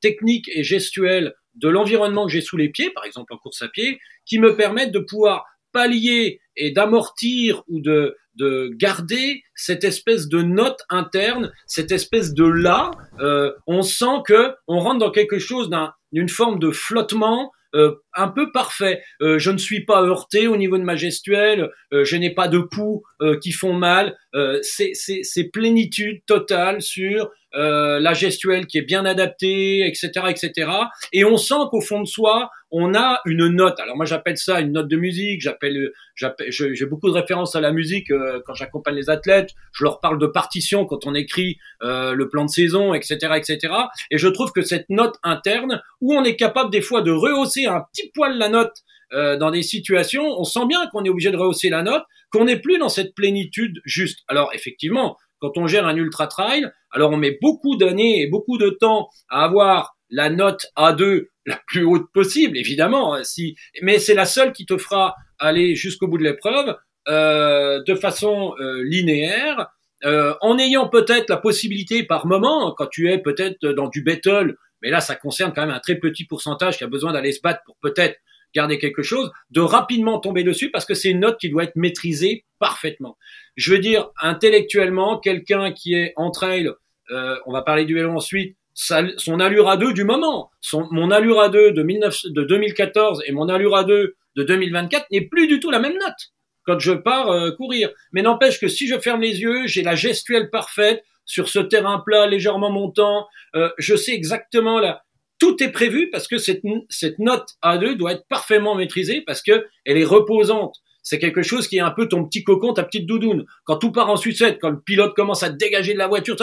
technique et gestuelle de l'environnement que j'ai sous les pieds, par exemple en course à pied, qui me permettent de pouvoir pallier et d'amortir ou de, de garder cette espèce de note interne, cette espèce de là. Euh, on sent que on rentre dans quelque chose d'une forme de flottement euh, un peu parfait. Euh, je ne suis pas heurté au niveau de ma gestuelle, euh, je n'ai pas de coups qui font mal. c'est plénitude totale sur la gestuelle qui est bien adaptée, etc., etc. Et on sent qu'au fond de soi, on a une note. Alors moi j'appelle ça une note de musique. J'appelle, j'ai beaucoup de références à la musique quand j'accompagne les athlètes. Je leur parle de partition quand on écrit le plan de saison, etc., etc. Et je trouve que cette note interne, où on est capable des fois de rehausser un petit poil la note euh, dans des situations, on sent bien qu'on est obligé de rehausser la note, qu'on n'est plus dans cette plénitude juste. Alors effectivement, quand on gère un ultra trail, alors on met beaucoup d'années et beaucoup de temps à avoir la note A2 la plus haute possible, évidemment, hein, si, mais c'est la seule qui te fera aller jusqu'au bout de l'épreuve euh, de façon euh, linéaire, en ayant peut-être la possibilité par moment, quand tu es peut-être dans du battle, mais là ça concerne quand même un très petit pourcentage qui a besoin d'aller se battre pour peut-être garder quelque chose, de rapidement tomber dessus parce que c'est une note qui doit être maîtrisée parfaitement. Je veux dire, intellectuellement, quelqu'un qui est en trail, euh, on va parler du vélo ensuite, son allure à 2 du moment, son, mon allure à 2 de, 19, de 2014 et mon allure à 2 de 2024 n'est plus du tout la même note quand je pars euh, courir. Mais n'empêche que si je ferme les yeux, j'ai la gestuelle parfaite, sur ce terrain plat légèrement montant. Euh, je sais exactement là. Tout est prévu parce que cette, cette note A2 doit être parfaitement maîtrisée parce que elle est reposante. C'est quelque chose qui est un peu ton petit cocon, ta petite doudoune. Quand tout part en sucette, quand le pilote commence à dégager de la voiture,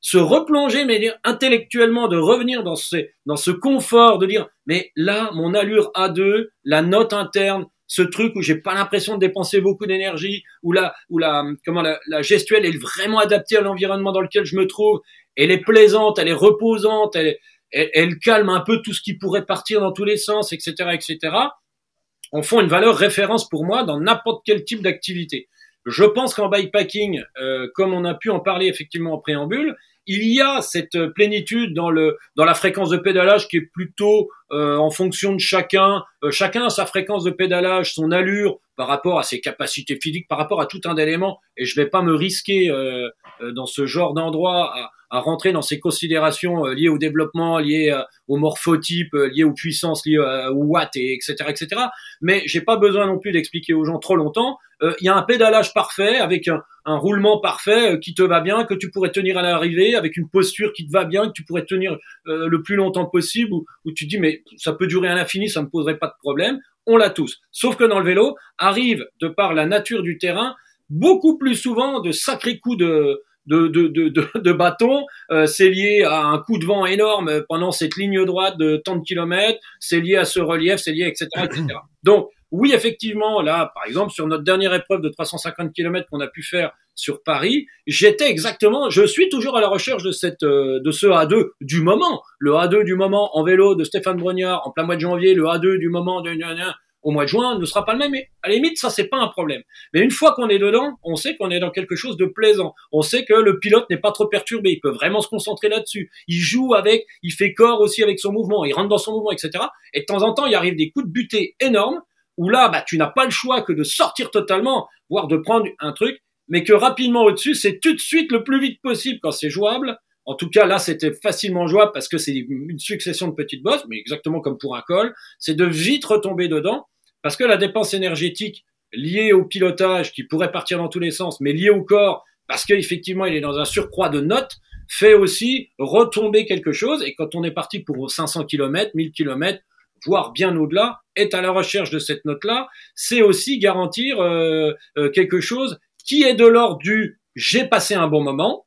se replonger, mais intellectuellement de revenir dans ce, dans ce confort, de dire, mais là, mon allure A2, la note interne, ce truc où j'ai pas l'impression de dépenser beaucoup d'énergie, où la, où la, comment la, la, gestuelle est vraiment adaptée à l'environnement dans lequel je me trouve. Elle est plaisante, elle est reposante, elle, elle, calme un peu tout ce qui pourrait partir dans tous les sens, etc., etc. En font une valeur référence pour moi dans n'importe quel type d'activité. Je pense qu'en bikepacking, euh, comme on a pu en parler effectivement en préambule, il y a cette plénitude dans le dans la fréquence de pédalage qui est plutôt euh, en fonction de chacun. Euh, chacun a sa fréquence de pédalage, son allure par rapport à ses capacités physiques, par rapport à tout un élément. Et je vais pas me risquer euh, dans ce genre d'endroit à, à, rentrer dans ces considérations liées au développement, liées au morphotype, liées aux puissances, liées aux watts, et etc., etc. Mais j'ai pas besoin non plus d'expliquer aux gens trop longtemps. Il y a un pédalage parfait avec un, un roulement parfait qui te va bien, que tu pourrais tenir à l'arrivée, avec une posture qui te va bien, que tu pourrais tenir le plus longtemps possible, où, où tu dis mais ça peut durer à l'infini, ça ne poserait pas de problème. On l'a tous. Sauf que dans le vélo, arrive, de par la nature du terrain, beaucoup plus souvent de sacrés coups de, de, de, de, de bâton. Euh, c'est lié à un coup de vent énorme pendant cette ligne droite de tant de kilomètres. C'est lié à ce relief, c'est lié, etc., etc. Donc, oui, effectivement, là, par exemple, sur notre dernière épreuve de 350 km qu'on a pu faire sur Paris, j'étais exactement, je suis toujours à la recherche de cette, euh, de ce A2 du moment. Le A2 du moment en vélo de Stéphane Brognard en plein mois de janvier, le A2 du moment de, au mois de juin ne sera pas le même. Mais à la limite, ça c'est pas un problème. Mais une fois qu'on est dedans, on sait qu'on est dans quelque chose de plaisant. On sait que le pilote n'est pas trop perturbé. Il peut vraiment se concentrer là-dessus. Il joue avec, il fait corps aussi avec son mouvement. Il rentre dans son mouvement, etc. Et de temps en temps, il arrive des coups de butée énormes où là, bah, tu n'as pas le choix que de sortir totalement, voire de prendre un truc, mais que rapidement au-dessus, c'est tout de suite le plus vite possible quand c'est jouable. En tout cas, là, c'était facilement jouable parce que c'est une succession de petites bosses, mais exactement comme pour un col, c'est de vite retomber dedans parce que la dépense énergétique liée au pilotage, qui pourrait partir dans tous les sens, mais liée au corps, parce qu'effectivement, il est dans un surcroît de notes, fait aussi retomber quelque chose. Et quand on est parti pour 500 km, 1000 km, voire bien au-delà, est à la recherche de cette note-là, c'est aussi garantir euh, euh, quelque chose qui est de l'ordre du j'ai passé un bon moment,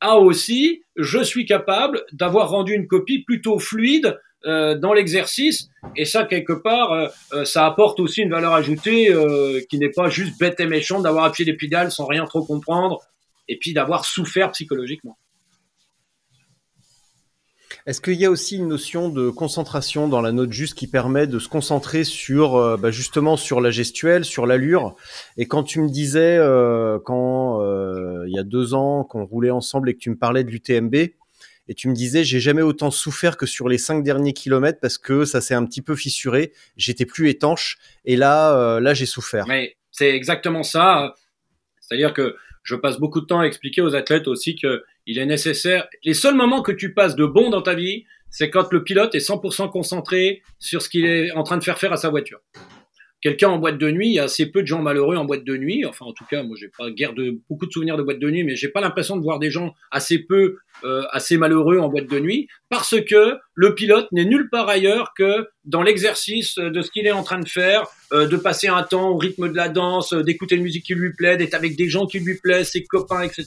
à aussi je suis capable d'avoir rendu une copie plutôt fluide euh, dans l'exercice. Et ça, quelque part, euh, euh, ça apporte aussi une valeur ajoutée euh, qui n'est pas juste bête et méchante d'avoir appuyé les pédales sans rien trop comprendre et puis d'avoir souffert psychologiquement. Est-ce qu'il y a aussi une notion de concentration dans la note juste qui permet de se concentrer sur euh, bah, justement sur la gestuelle, sur l'allure? Et quand tu me disais euh, quand euh, il y a deux ans qu'on roulait ensemble et que tu me parlais de l'UTMB et tu me disais j'ai jamais autant souffert que sur les cinq derniers kilomètres parce que ça s'est un petit peu fissuré, j'étais plus étanche et là là j'ai souffert. Mais c'est exactement ça. C'est-à-dire que je passe beaucoup de temps à expliquer aux athlètes aussi que il est nécessaire. Les seuls moments que tu passes de bon dans ta vie, c'est quand le pilote est 100% concentré sur ce qu'il est en train de faire faire à sa voiture. Quelqu'un en boîte de nuit, il y a assez peu de gens malheureux en boîte de nuit. Enfin, en tout cas, moi, j'ai pas guère de beaucoup de souvenirs de boîte de nuit, mais j'ai pas l'impression de voir des gens assez peu, euh, assez malheureux en boîte de nuit, parce que le pilote n'est nulle part ailleurs que dans l'exercice de ce qu'il est en train de faire, euh, de passer un temps au rythme de la danse, euh, d'écouter une musique qui lui plaît, d'être avec des gens qui lui plaisent, ses copains, etc.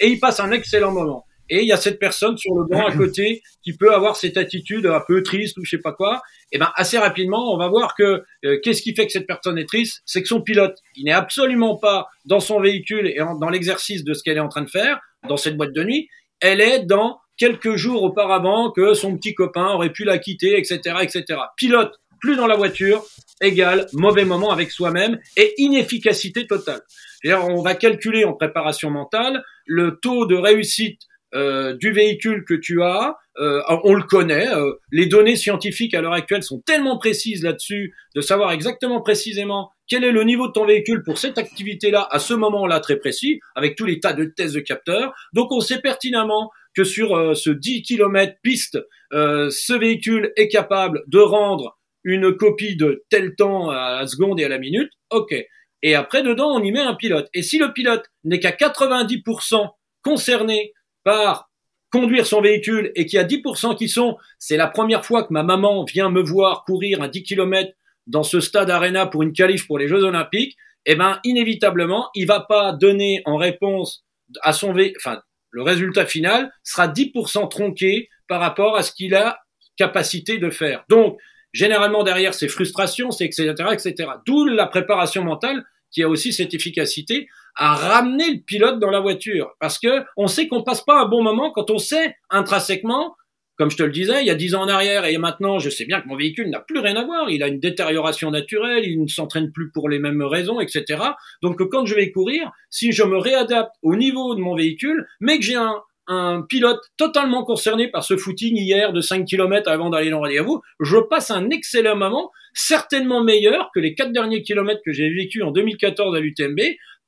Et il passe un excellent moment. Et il y a cette personne sur le banc à côté qui peut avoir cette attitude un peu triste ou je sais pas quoi. Et ben assez rapidement, on va voir que euh, qu'est-ce qui fait que cette personne est triste, c'est que son pilote, il n'est absolument pas dans son véhicule et dans l'exercice de ce qu'elle est en train de faire dans cette boîte de nuit. Elle est dans quelques jours auparavant que son petit copain aurait pu la quitter, etc., etc. Pilote plus dans la voiture égale mauvais moment avec soi-même et inefficacité totale. C'est-à-dire, on va calculer en préparation mentale le taux de réussite euh, du véhicule que tu as, euh, on le connaît. euh, les données scientifiques à l'heure actuelle sont tellement précises là-dessus, de savoir exactement précisément quel est le niveau de ton véhicule pour cette activité-là à ce moment-là très précis, avec tous les tas de tests de capteurs. Donc on sait pertinemment que sur euh, ce 10 km piste, euh, ce véhicule est capable de rendre une copie de tel temps à la seconde et à la minute. Ok. Et après, dedans, on y met un pilote. Et si le pilote n'est qu'à 90% concerné par conduire son véhicule et qu'il y a 10% qui sont, c'est la première fois que ma maman vient me voir courir un 10 km dans ce stade arena pour une qualif pour les Jeux Olympiques, eh ben, inévitablement, il va pas donner en réponse à son vé, enfin, le résultat final sera 10% tronqué par rapport à ce qu'il a capacité de faire. Donc, généralement derrière, c'est frustration, c'est etc., etc. D'où la préparation mentale qui a aussi cette efficacité à ramener le pilote dans la voiture. Parce que on sait qu'on passe pas un bon moment quand on sait intrinsèquement, comme je te le disais, il y a dix ans en arrière et maintenant, je sais bien que mon véhicule n'a plus rien à voir. Il a une détérioration naturelle, il ne s'entraîne plus pour les mêmes raisons, etc. Donc quand je vais courir, si je me réadapte au niveau de mon véhicule, mais que j'ai un, un pilote totalement concerné par ce footing hier de 5 km avant d'aller dans rendez-vous, je passe un excellent moment, certainement meilleur que les quatre derniers kilomètres que j'ai vécu en 2014 à l'UTMB,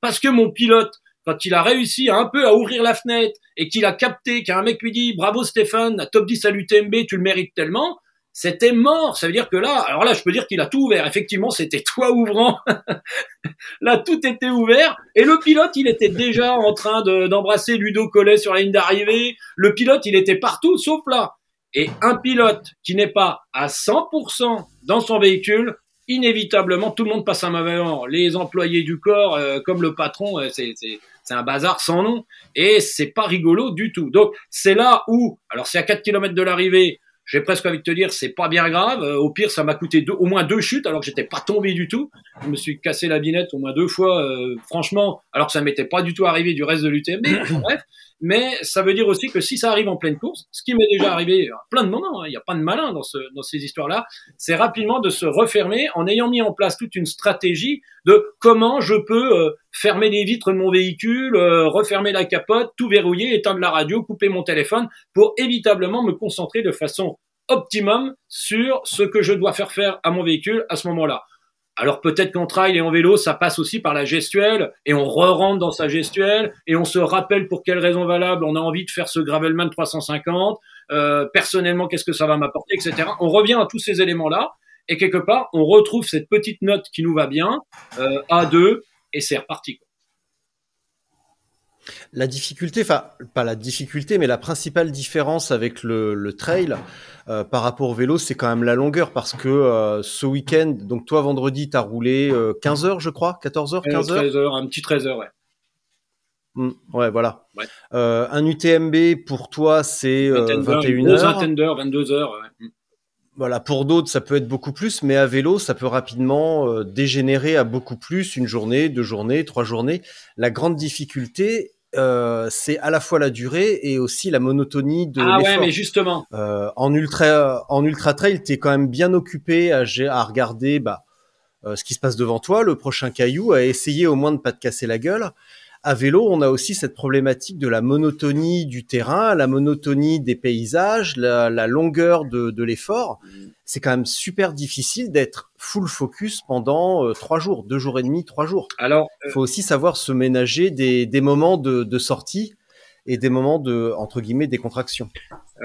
parce que mon pilote, quand il a réussi un peu à ouvrir la fenêtre et qu'il a capté qu'un mec lui dit bravo Stéphane, top 10 à l'UTMB, tu le mérites tellement, c'était mort. Ça veut dire que là, alors là, je peux dire qu'il a tout ouvert. Effectivement, c'était toi ouvrant. là, tout était ouvert. Et le pilote, il était déjà en train de- d'embrasser Ludo Collet sur la ligne d'arrivée. Le pilote, il était partout, sauf là. Et un pilote qui n'est pas à 100% dans son véhicule, inévitablement, tout le monde passe un mauvais moment. Les employés du corps, euh, comme le patron, euh, c'est un bazar sans nom. Et c'est pas rigolo du tout. Donc, c'est là où, alors c'est à 4 km de l'arrivée, j'ai presque envie de te dire, c'est pas bien grave. Euh, au pire, ça m'a coûté deux- au moins deux chutes, alors que j'étais pas tombé du tout. Je me suis cassé la binette au moins deux fois, franchement, alors que ça m'était pas du tout arrivé du reste de l'UTMB. Bref, mais ça veut dire aussi que si ça arrive en pleine course, ce qui m'est déjà arrivé à plein de moments, hein, il n'y a pas de malin dans, ce, dans ces histoires-là, c'est rapidement de se refermer en ayant mis en place toute une stratégie de comment je peux euh, fermer les vitres de mon véhicule, euh, refermer la capote, tout verrouiller, éteindre la radio, couper mon téléphone, pour évitablement me concentrer de façon optimum sur ce que je dois faire faire à mon véhicule à ce moment-là. Alors peut-être qu'en trail et en vélo, ça passe aussi par la gestuelle, et on re-rentre dans sa gestuelle, et on se rappelle pour quelle raison valable on a envie de faire ce Gravelman 350, euh, personnellement qu'est-ce que ça va m'apporter, etc. On revient à tous ces éléments-là, et quelque part, on retrouve cette petite note qui nous va bien, euh, A2, et c'est reparti. quoi. La difficulté, enfin pas la difficulté, mais la principale différence avec le, le trail euh, par rapport au vélo, c'est quand même la longueur parce que euh, ce week-end, donc toi vendredi, t'as roulé euh, 15 heures, je crois, 14 heures, 15 Euh, heures. 13 heures, un petit 13 heures, ouais. Mm, ouais, voilà. Ouais. Euh, un UTMB pour toi, c'est euh, Vingtaine d'heures, 21 une grosse heures? vingtaine d'heures, 22 heures, ouais. Mm. Voilà, pour d'autres, ça peut être beaucoup plus, mais à vélo, ça peut rapidement euh, dégénérer à beaucoup plus, une journée, deux journées, trois journées. La grande difficulté, euh, c'est à la fois la durée et aussi la monotonie de Ah ouais, mais justement. Euh, en ultra, en ultra trail, t'es quand même bien occupé à, regarder bah, euh, ce qui se passe devant toi, le prochain caillou, à essayer au moins de pas te casser la gueule. À vélo, on a aussi cette problématique de la monotonie du terrain, la monotonie des paysages, la, la longueur de, de l'effort. C'est quand même super difficile d'être full focus pendant euh, trois jours, deux jours et demi, trois jours. Alors, Il faut aussi savoir se ménager des, des moments de, de sortie et des moments de entre guillemets décontraction.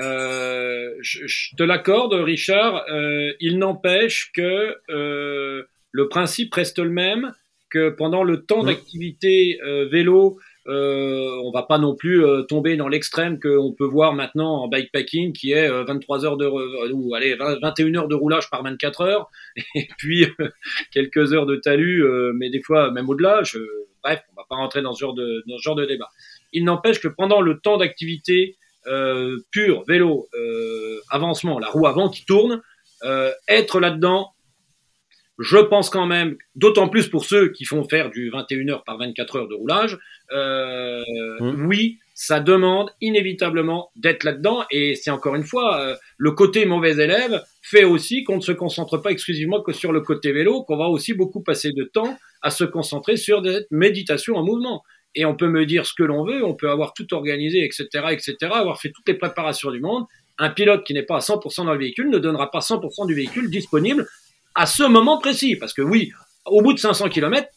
Euh, je, je te l'accorde, Richard. Euh, il n'empêche que euh, le principe reste le même, que pendant le temps Mm. d'activité euh, vélo, euh, on va pas non plus euh, tomber dans l'extrême qu'on peut voir maintenant en bikepacking, qui est euh, 23 heures de re- ou allez 20 21 heures de roulage par 24 heures, et puis euh, quelques heures de talus, euh, mais des fois même au-delà. Je, bref, on va pas rentrer dans ce genre de dans ce genre de débat. Il n'empêche que pendant le temps d'activité euh, pur, vélo, euh, avancement, la roue avant qui tourne, euh, être là-dedans, je pense quand même, d'autant plus pour ceux qui font faire du 21 heures par 24 heures de roulage, euh, Mm. oui, ça demande inévitablement d'être là-dedans. Et c'est encore une fois, euh, le côté mauvais élève fait aussi qu'on ne se concentre pas exclusivement que sur le côté vélo, qu'on va aussi beaucoup passer de temps à se concentrer sur des méditations en mouvement. Et on peut me dire ce que l'on veut, on peut avoir tout organisé, etc., etc., avoir fait toutes les préparations du monde. Un pilote qui n'est pas à 100% dans le véhicule ne donnera pas 100% du véhicule disponible à ce moment précis. Parce que oui, au bout de 500 km,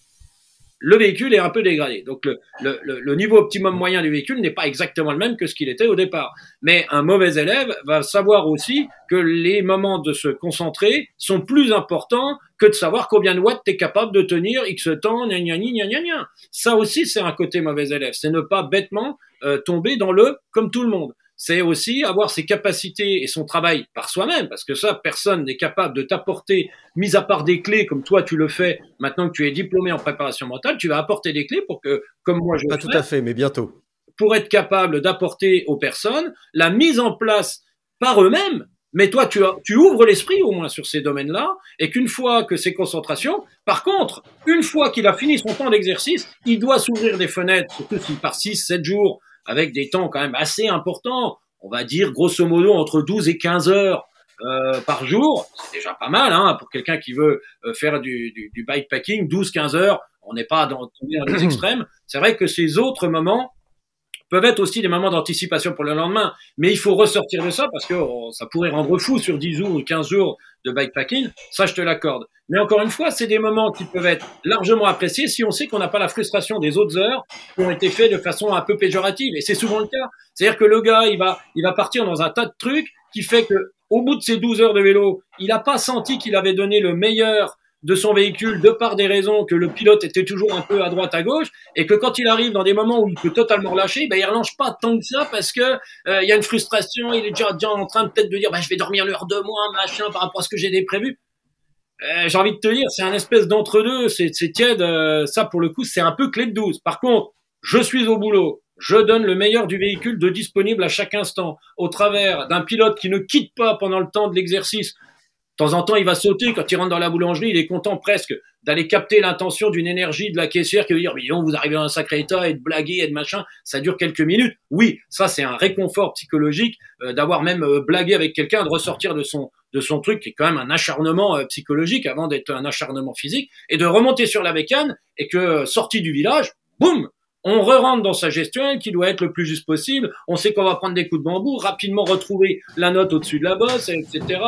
le véhicule est un peu dégradé. Donc le, niveau optimum moyen du véhicule n'est pas exactement le même que ce qu'il était au départ. Mais un mauvais élève va savoir aussi que les moments de se concentrer sont plus importants que de savoir combien de watts tu es capable de tenir X temps, gna gna gna gna gna. Ça aussi, c'est un côté mauvais élève. C'est ne pas bêtement euh, tomber dans le comme tout le monde c'est aussi avoir ses capacités et son travail par soi-même, parce que ça, personne n'est capable de t'apporter, mis à part des clés comme toi tu le fais, maintenant que tu es diplômé en préparation mentale, tu vas apporter des clés pour que, comme moi je Pas le tout fais, à fait, mais bientôt. pour être capable d'apporter aux personnes la mise en place par eux-mêmes. Mais toi, tu, as- tu ouvres l'esprit au moins sur ces domaines-là, et qu'une fois que ces concentrations, par contre, une fois qu'il a fini son temps d'exercice, il doit s'ouvrir des fenêtres, surtout s'il part 6, 7 jours, avec des temps quand même assez importants, on va dire grosso modo entre 12 et 15 heures euh, par jour, c'est déjà pas mal hein, pour quelqu'un qui veut euh, faire du, du, du bikepacking, 12-15 heures, on n'est pas dans, dans les extrêmes. C'est vrai que ces autres moments peuvent être aussi des moments d'anticipation pour le lendemain, mais il faut ressortir de ça parce que oh, ça pourrait rendre fou sur 10 jours ou 15 jours de bikepacking, ça je te l'accorde. Mais encore une fois, c'est des moments qui peuvent être largement appréciés si on sait qu'on n'a pas la frustration des autres heures qui ont été faites de façon un peu péjorative. Et c'est souvent le cas. C'est-à-dire que le gars, il va, il va partir dans un tas de trucs qui fait que, au bout de ces 12 heures de vélo, il n'a pas senti qu'il avait donné le meilleur de son véhicule de par des raisons que le pilote était toujours un peu à droite à gauche et que quand il arrive dans des moments où il peut totalement relâcher, ben il relâche pas tant que ça parce que euh, il y a une frustration, il est déjà, déjà en train peut-être de dire bah je vais dormir l'heure de moins machin par rapport à ce que j'ai prévu. Euh, j'ai envie de te dire, c'est un espèce d'entre-deux, c'est c'est tiède, euh, ça pour le coup, c'est un peu clé de 12. Par contre, je suis au boulot, je donne le meilleur du véhicule de disponible à chaque instant, au travers d'un pilote qui ne quitte pas pendant le temps de l'exercice. Temps en temps, il va sauter quand il rentre dans la boulangerie, il est content presque d'aller capter l'intention d'une énergie de la caissière qui veut dire, mais non, vous arrivez dans un sacré état et de blaguer et de machin, ça dure quelques minutes. Oui, ça c'est un réconfort psychologique euh, d'avoir même euh, blagué avec quelqu'un, de ressortir de son de son truc qui est quand même un acharnement euh, psychologique avant d'être un acharnement physique et de remonter sur la bécane et que sorti du village, boum, on re-rentre dans sa gestion qui doit être le plus juste possible. On sait qu'on va prendre des coups de bambou, rapidement retrouver la note au-dessus de la bosse, etc.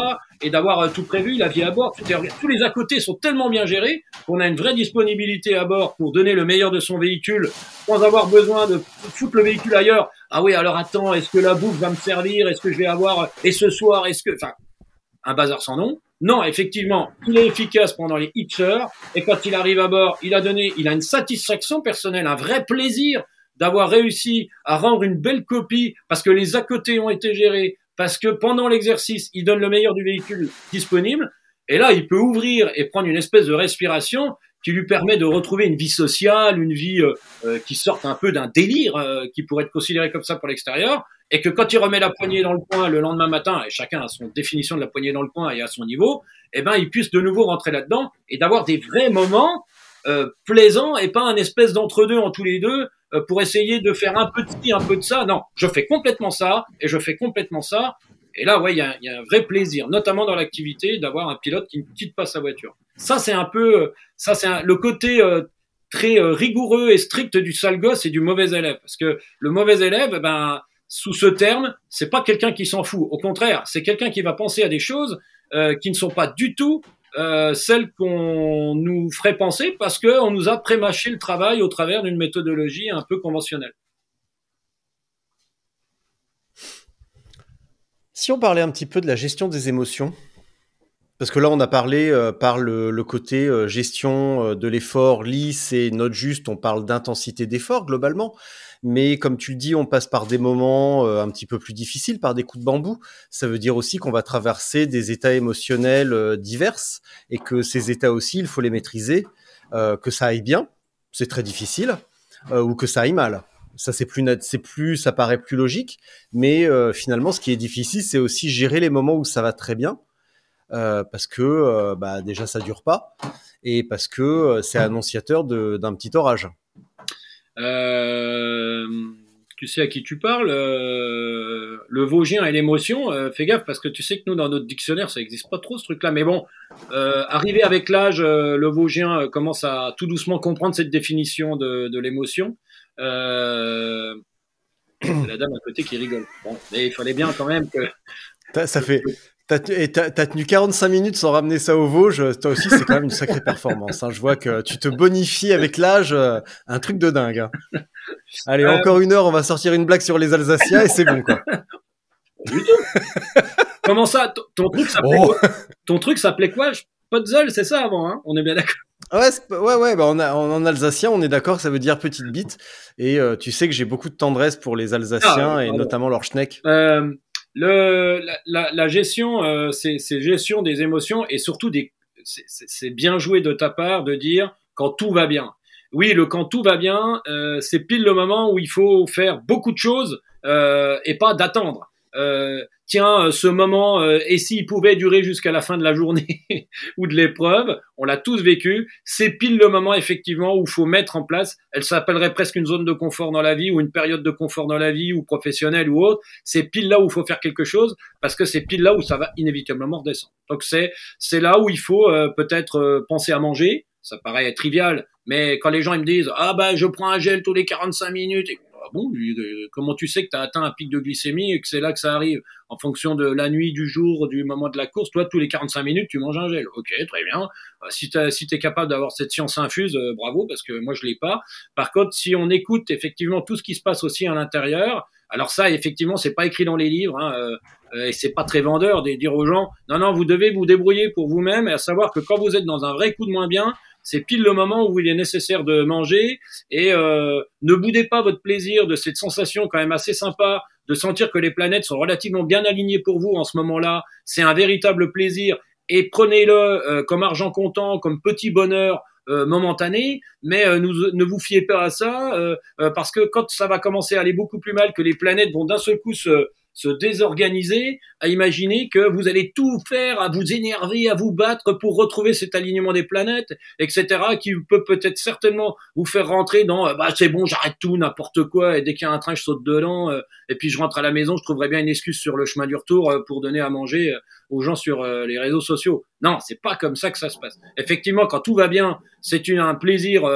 Et d'avoir euh, tout prévu, la vie à bord. tout Tous les à côté sont tellement bien gérés qu'on a une vraie disponibilité à bord pour donner le meilleur de son véhicule sans avoir besoin de foutre le véhicule ailleurs. Ah oui, alors attends, est-ce que la bouffe va me servir? Est-ce que je vais avoir Et ce soir, est-ce que... Enfin, un bazar sans nom? Non, effectivement, il est efficace pendant les X heures, et quand il arrive à bord, il a donné, il a une satisfaction personnelle, un vrai plaisir d'avoir réussi à rendre une belle copie parce que les à côté ont été gérés, parce que pendant l'exercice, il donne le meilleur du véhicule disponible, et là, il peut ouvrir et prendre une espèce de respiration qui lui permet de retrouver une vie sociale, une vie euh, euh, qui sorte un peu d'un délire euh, qui pourrait être considéré comme ça pour l'extérieur, et que quand il remet la poignée dans le coin le lendemain matin, et chacun a son définition de la poignée dans le coin et à son niveau, eh ben il puisse de nouveau rentrer là-dedans et d'avoir des vrais moments plaisants et pas un espèce d'entre-deux en tous les deux pour essayer de faire un peu de ci, un peu de ça. Non, je fais complètement ça et je fais complètement ça. Et là, ouais, il y a, un vrai plaisir, notamment dans l'activité, d'avoir un pilote qui ne quitte pas sa voiture. Ça, c'est un peu, ça, c'est le côté euh, très euh, rigoureux et strict du sale gosse et du mauvais élève. Parce que le mauvais élève, ben, sous ce terme, c'est pas quelqu'un qui s'en fout. Au contraire, c'est quelqu'un qui va penser à des choses euh, qui ne sont pas du tout euh, celles qu'on nous ferait penser parce qu'on nous a prémâché le travail au travers d'une méthodologie un peu conventionnelle. Si on parlait un petit peu de la gestion des émotions, parce que là on a parlé euh, par le, côté euh, gestion euh, de l'effort lisse et note juste, on parle d'intensité d'effort globalement, mais comme tu le dis, on passe par des moments un petit peu plus difficiles, par des coups de bambou. Ça veut dire aussi qu'on va traverser des états émotionnels divers et que ces états aussi, il faut les maîtriser, que ça aille bien, c'est très difficile, ou que ça aille mal. Ça c'est plus c'est plus, ça paraît plus logique, mais finalement, ce qui est difficile, c'est aussi gérer les moments où ça va très bien, parce que bah, déjà ça dure pas et parce que c'est annonciateur d'un petit orage. Euh, tu sais à qui tu parles, euh, le Vosgien et l'émotion, euh, fais gaffe parce que tu sais que nous dans notre dictionnaire ça n'existe pas trop ce truc-là. Mais bon, euh, arrivé avec l'âge, euh, le Vosgien commence à tout doucement comprendre cette définition de, de l'émotion. Euh, c'est la dame à côté qui rigole. Bon, mais il fallait bien quand même que. Ça fait, T'as as tenu 45 minutes sans ramener ça au Vosges. Toi aussi, c'est quand même une sacrée performance. Hein. Je vois que tu te bonifies avec l'âge, euh, un truc de dingue. Hein. Allez, euh... encore une heure, on va sortir une blague sur les Alsaciens et c'est bon, quoi. Du tout. Comment ça Ton truc s'appelait oh. quoi? Ton truc s'appelait quoi? Potzel, c'est ça avant, hein? On est bien d'accord. Ouais, ouais, ouais. Bah on a, en alsacien, on est d'accord, ça veut dire petite bite. Et euh, tu sais que j'ai beaucoup de tendresse pour les Alsaciens ah, et notamment leur schneck. Euh, le, la, la gestion, euh, c'est gestion des émotions et surtout des, c'est bien joué de ta part de dire quand tout va bien. Oui, le quand tout va bien, euh, c'est pile le moment où il faut faire beaucoup de choses euh, et pas d'attendre. Euh, tiens, euh, ce moment, euh, et s'il pouvait durer jusqu'à la fin de la journée ou de l'épreuve, on l'a tous vécu, c'est pile le moment effectivement où faut mettre en place, elle s'appellerait presque une zone de confort dans la vie ou une période de confort dans la vie ou professionnelle ou autre, c'est pile là où il faut faire quelque chose parce que c'est pile là où ça va inévitablement redescendre. Donc c'est c'est là où il faut euh, peut-être euh, penser à manger, ça paraît trivial, mais quand les gens ils me disent ah ben je prends un gel tous les 45 minutes ah bon, comment tu sais que tu as atteint un pic de glycémie et que c'est là que ça arrive? En fonction de la nuit, du jour, du moment de la course, toi, tous les 45 minutes, tu manges un gel. Ok, très bien. Euh, si tu es capable d'avoir cette science infuse, euh, bravo, parce que moi, je l'ai pas. Par contre, si on écoute effectivement tout ce qui se passe aussi à l'intérieur, alors ça, effectivement, c'est pas écrit dans les livres, hein, euh, et c'est pas très vendeur de dire aux gens, non, non, vous devez vous débrouiller pour vous-même, et à savoir que quand vous êtes dans un vrai coup de moins bien, c'est pile le moment où il est nécessaire de manger. Et euh, ne boudez pas votre plaisir de cette sensation quand même assez sympa de sentir que les planètes sont relativement bien alignées pour vous en ce moment-là. C'est un véritable plaisir. Et prenez-le euh, comme argent comptant, comme petit bonheur euh, momentané, mais euh, ne vous fiez pas à ça euh, euh, parce que quand ça va commencer à aller beaucoup plus mal, que les planètes vont d'un seul coup se se désorganiser, à imaginer que vous allez tout faire, à vous énerver, à vous battre pour retrouver cet alignement des planètes, etc., qui peut peut-être certainement vous faire rentrer dans euh, bah c'est bon, j'arrête tout, n'importe quoi, et dès qu'il y a un train, je saute dedans, euh, et puis je rentre à la maison, je trouverai bien une excuse sur le chemin du retour euh, pour donner à manger aux gens sur les réseaux sociaux. Non, c'est pas comme ça que ça se passe. Effectivement, quand tout va bien, c'est un plaisir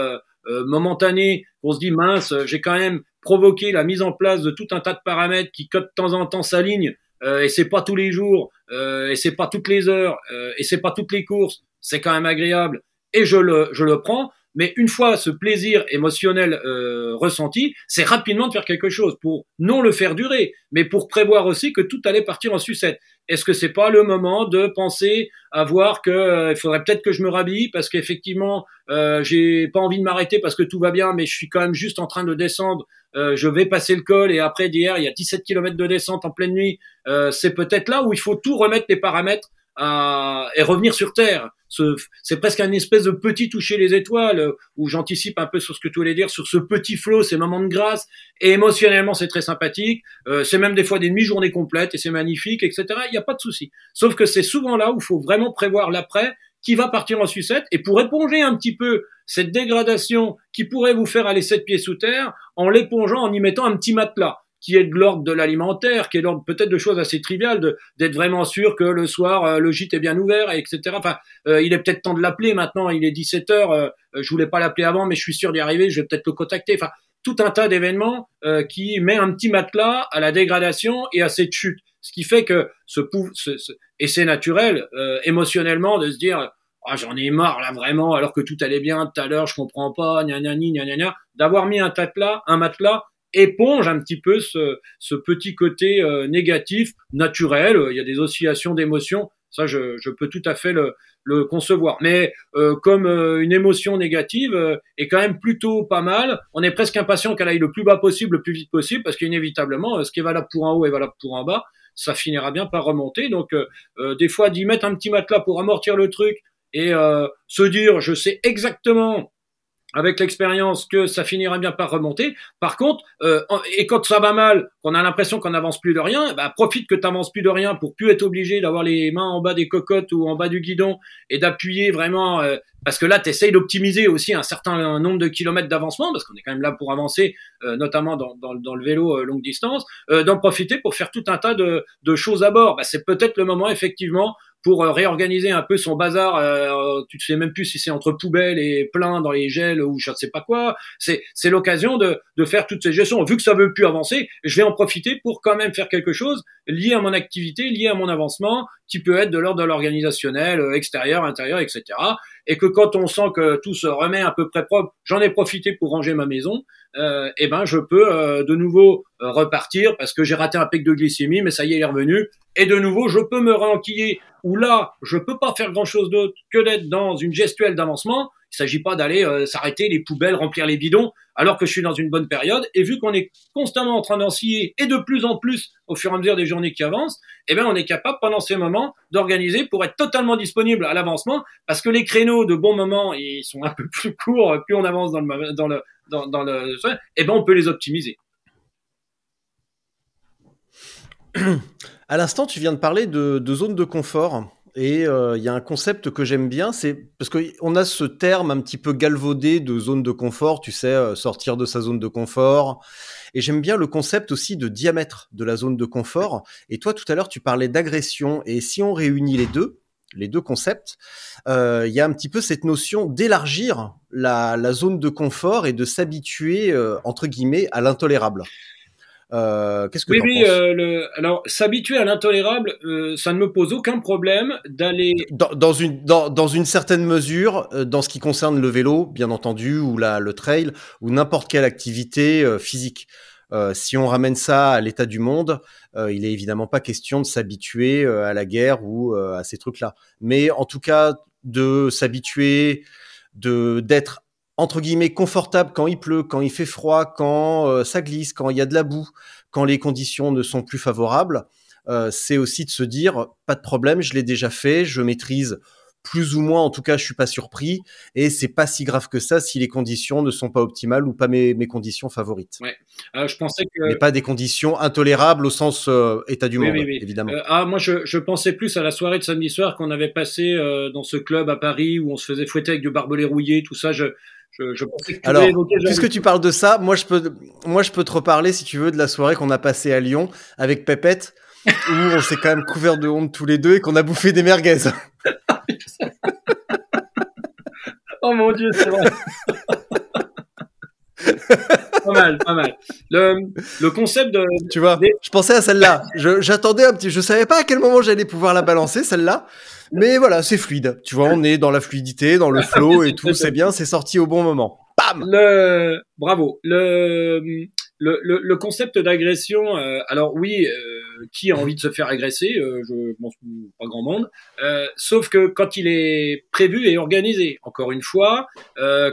momentané, on se dit mince, j'ai quand même provoquer la mise en place de tout un tas de paramètres qui, de temps en temps, s'alignent. Euh, et c'est pas tous les jours, euh, et c'est pas toutes les heures, euh, et c'est pas toutes les courses. C'est quand même agréable, et je le, je le prends. Mais une fois ce plaisir émotionnel euh, ressenti, c'est rapidement de faire quelque chose pour non le faire durer, mais pour prévoir aussi que tout allait partir en sucette. Est-ce que c'est pas le moment de penser à voir que euh, il faudrait peut-être que je me rhabille parce qu'effectivement euh, j'ai pas envie de m'arrêter parce que tout va bien, mais je suis quand même juste en train de descendre. Euh, je vais passer le col et après d'hier il y a 17 km de descente en pleine nuit. Euh, c'est peut-être là où il faut tout remettre les paramètres à et revenir sur terre. Ce- C'est presque un espèce de petit toucher les étoiles euh, où j'anticipe un peu sur ce que tu voulais dire, sur ce petit flot, ces moments de grâce. Et émotionnellement, c'est très sympathique. Euh, c'est même des fois des demi-journées complètes et c'est magnifique, etc. Il n'y a pas de souci. Sauf que c'est souvent là où il faut vraiment prévoir l'après qui va partir en sucette. Et pour éponger un petit peu cette dégradation qui pourrait vous faire aller sept pieds sous terre, en l'épongeant, en y mettant un petit matelas qui est de l'ordre de l'alimentaire, qui est l'ordre peut-être de choses assez triviales, d'être vraiment sûr que le soir, euh, le gîte est bien ouvert, et etc. Enfin, euh, il est peut-être temps de l'appeler maintenant, il est 17 heures, euh, je voulais pas l'appeler avant, mais je suis sûr d'y arriver, je vais peut-être le contacter. Enfin, tout un tas d'événements euh, qui met un petit matelas à la dégradation et à cette chute. Ce qui fait que ce, pou- ce, ce- et c'est naturel euh, émotionnellement de se dire ah, j'en ai marre là vraiment alors que tout allait bien tout à l'heure je comprends pas gna gna gna gna gna d'avoir mis un matelas un matelas éponge un petit peu ce, ce petit côté euh, négatif naturel. Il y a des oscillations d'émotions. Ça je, je peux tout à fait le, le concevoir. Mais euh, comme euh, une émotion négative euh, est quand même plutôt pas mal. On est presque impatient qu'elle aille le plus bas possible le plus vite possible parce qu'inévitablement euh, ce qui est valable pour en haut est valable pour en bas ça finira bien par remonter. Donc euh, des fois d'y mettre un petit matelas pour amortir le truc et se dire je sais exactement avec l'expérience que ça finira bien par remonter. Par contre, euh, et quand ça va mal, qu'on a l'impression qu'on n'avance plus de rien, bah, profite que tu n'avances plus de rien pour plus être obligé d'avoir les mains en bas des cocottes ou en bas du guidon et d'appuyer vraiment, euh, parce que là, tu essayes d'optimiser aussi un certain nombre de kilomètres d'avancement, parce qu'on est quand même là pour avancer, euh, notamment dans, dans, dans le vélo euh, longue distance, euh, d'en profiter pour faire tout un tas de, de choses à bord. Bah, c'est peut-être le moment, effectivement, pour euh, réorganiser un peu son bazar. Euh, tu sais même plus si c'est entre poubelles et plein dans les gels ou je ne sais pas quoi. C'est c'est l'occasion de, de faire toutes ces gestions. Vu que ça veut plus avancer, je vais en profiter pour quand même faire quelque chose lié à mon activité, lié à mon avancement, qui peut être de l'ordre de l'organisationnel, euh, extérieur, intérieur, etc. Et que quand on sent que tout se remet à peu près propre, j'en ai profité pour ranger ma maison. Euh, et ben je peux euh, de nouveau euh, repartir parce que j'ai raté un pic de glycémie, mais ça y est, il est revenu. Et de nouveau, je peux me réenquiller où là, je peux pas faire grand chose d'autre que d'être dans une gestuelle d'avancement. Il s'agit pas d'aller euh, s'arrêter les poubelles, remplir les bidons, alors que je suis dans une bonne période. Et vu qu'on est constamment en train d'ensiller et de plus en plus au fur et à mesure des journées qui avancent, eh ben on est capable pendant ces moments d'organiser pour être totalement disponible à l'avancement, parce que les créneaux de bons moments ils sont un peu plus courts, plus on avance dans le dans le dans, le, eh ben on peut les optimiser. À l'instant, tu viens de parler de, de zone de confort. Et il euh, y a un concept que j'aime bien, c'est parce qu'on a ce terme un petit peu galvaudé de zone de confort, tu sais, euh, sortir de sa zone de confort. Et j'aime bien le concept aussi de diamètre de la zone de confort. Et toi, tout à l'heure, tu parlais d'agression. Et si on réunit les deux, les deux concepts, il euh, y a un petit peu cette notion d'élargir la, zone de confort et de s'habituer, entre guillemets, à l'intolérable. Euh, Qu'est-ce que oui, oui, euh, le, alors s'habituer à l'intolérable, euh, ça ne me pose aucun problème d'aller dans, dans, une dans, dans, une certaine mesure, dans ce qui concerne le vélo, bien entendu, ou la, le trail, ou n'importe quelle activité physique. Si on ramène ça à l'état du monde, il est évidemment pas question de s'habituer à la guerre ou à ces trucs-là. Mais en tout cas, de s'habituer, de d'être entre guillemets confortable quand il pleut, quand il fait froid, quand euh, ça glisse, quand il y a de la boue, quand les conditions ne sont plus favorables. Euh, c'est aussi de se dire pas de problème, je l'ai déjà fait, je maîtrise plus ou moins, en tout cas, je suis pas surpris et c'est pas si grave que ça si les conditions ne sont pas optimales ou pas mes, mes conditions favorites. Ouais. Euh, je pensais que mais pas des conditions intolérables au sens euh, état du oui, monde, oui, oui. évidemment. ah, moi, je, je, pensais plus à la soirée de samedi soir qu'on avait passé dans ce club à Paris où on se faisait fouetter avec du barbelé rouillé, tout ça. Je, je, je pensais que tu Alors, évoquer, puisque tu parles de ça, moi je peux, moi je peux te reparler si tu veux de la soirée qu'on a passée à Lyon avec Pépette, où on s'est quand même couvert de honte tous les deux et qu'on a bouffé des merguez. oh mon dieu, c'est vrai. pas mal, pas mal. Le, le concept de. Tu vois, des... je pensais à celle-là. J'attendais un petit. Je savais pas à quel moment j'allais pouvoir la balancer, celle-là. Mais voilà, c'est fluide. Tu vois, on est dans la fluidité, dans le flow et tout. C'est bien, c'est sorti au bon moment. Bam le... Bravo. Le, le, le, le concept d'agression, euh, alors oui, euh, qui a envie de se faire agresser euh, Je pense pas grand monde. Sauf que quand il est prévu et organisé, encore une fois,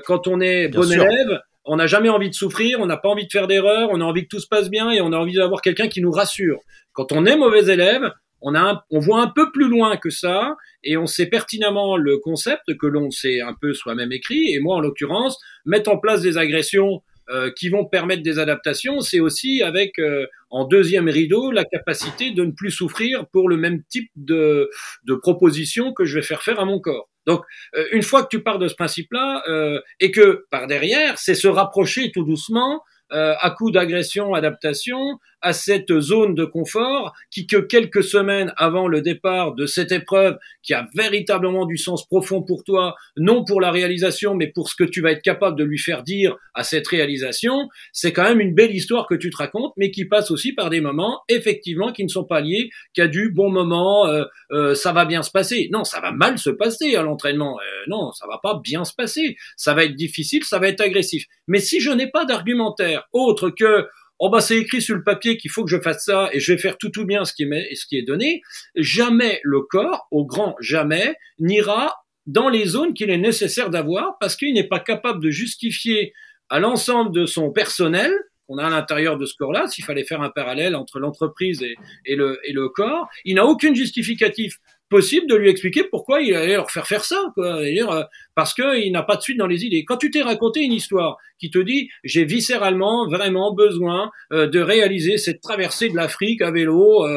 quand on est Bien bon sûr. élève, on n'a jamais envie de souffrir, on n'a pas envie de faire d'erreurs, on a envie que tout se passe bien et on a envie d'avoir quelqu'un qui nous rassure. Quand on est mauvais élève, on a un- on voit un peu plus loin que ça et on sait pertinemment le concept que l'on sait un peu soi-même écrit. Et moi, en l'occurrence, mettre en place des agressions euh, qui vont permettre des adaptations, c'est aussi avec euh, en deuxième rideau la capacité de ne plus souffrir pour le même type de, de proposition que je vais faire faire à mon corps. Donc, euh, une fois que tu pars de ce principe-là, euh, et que par derrière, c'est se rapprocher tout doucement, euh, à coup d'agression, adaptation, à cette zone de confort qui, que quelques semaines avant le départ de cette épreuve, qui a véritablement du sens profond pour toi, non pour la réalisation, mais pour ce que tu vas être capable de lui faire dire à cette réalisation, c'est quand même une belle histoire que tu te racontes, mais qui passe aussi par des moments, effectivement, qui ne sont pas liés qu'à du bon moment, euh, euh, ça va bien se passer. Non, ça va mal se passer à l'entraînement. Euh, non, ça va pas bien se passer. Ça va être difficile, ça va être agressif. Mais si je n'ai pas d'argumentaire autre que oh bah c'est écrit sur le papier qu'il faut que je fasse ça et je vais faire tout tout bien ce qui est, ce qui est donné, jamais le corps, au grand jamais, n'ira dans les zones qu'il est nécessaire d'avoir parce qu'il n'est pas capable de justifier à l'ensemble de son personnel qu'on a à l'intérieur de ce corps-là, s'il fallait faire un parallèle entre l'entreprise et, et, le, et le corps, il n'a aucun justificatif possible de lui expliquer pourquoi il allait leur faire faire ça, quoi. Euh, parce qu'il n'a pas de suite dans les idées. Quand tu t'es raconté une histoire qui te dit j'ai viscéralement vraiment besoin euh, de réaliser cette traversée de l'Afrique à vélo,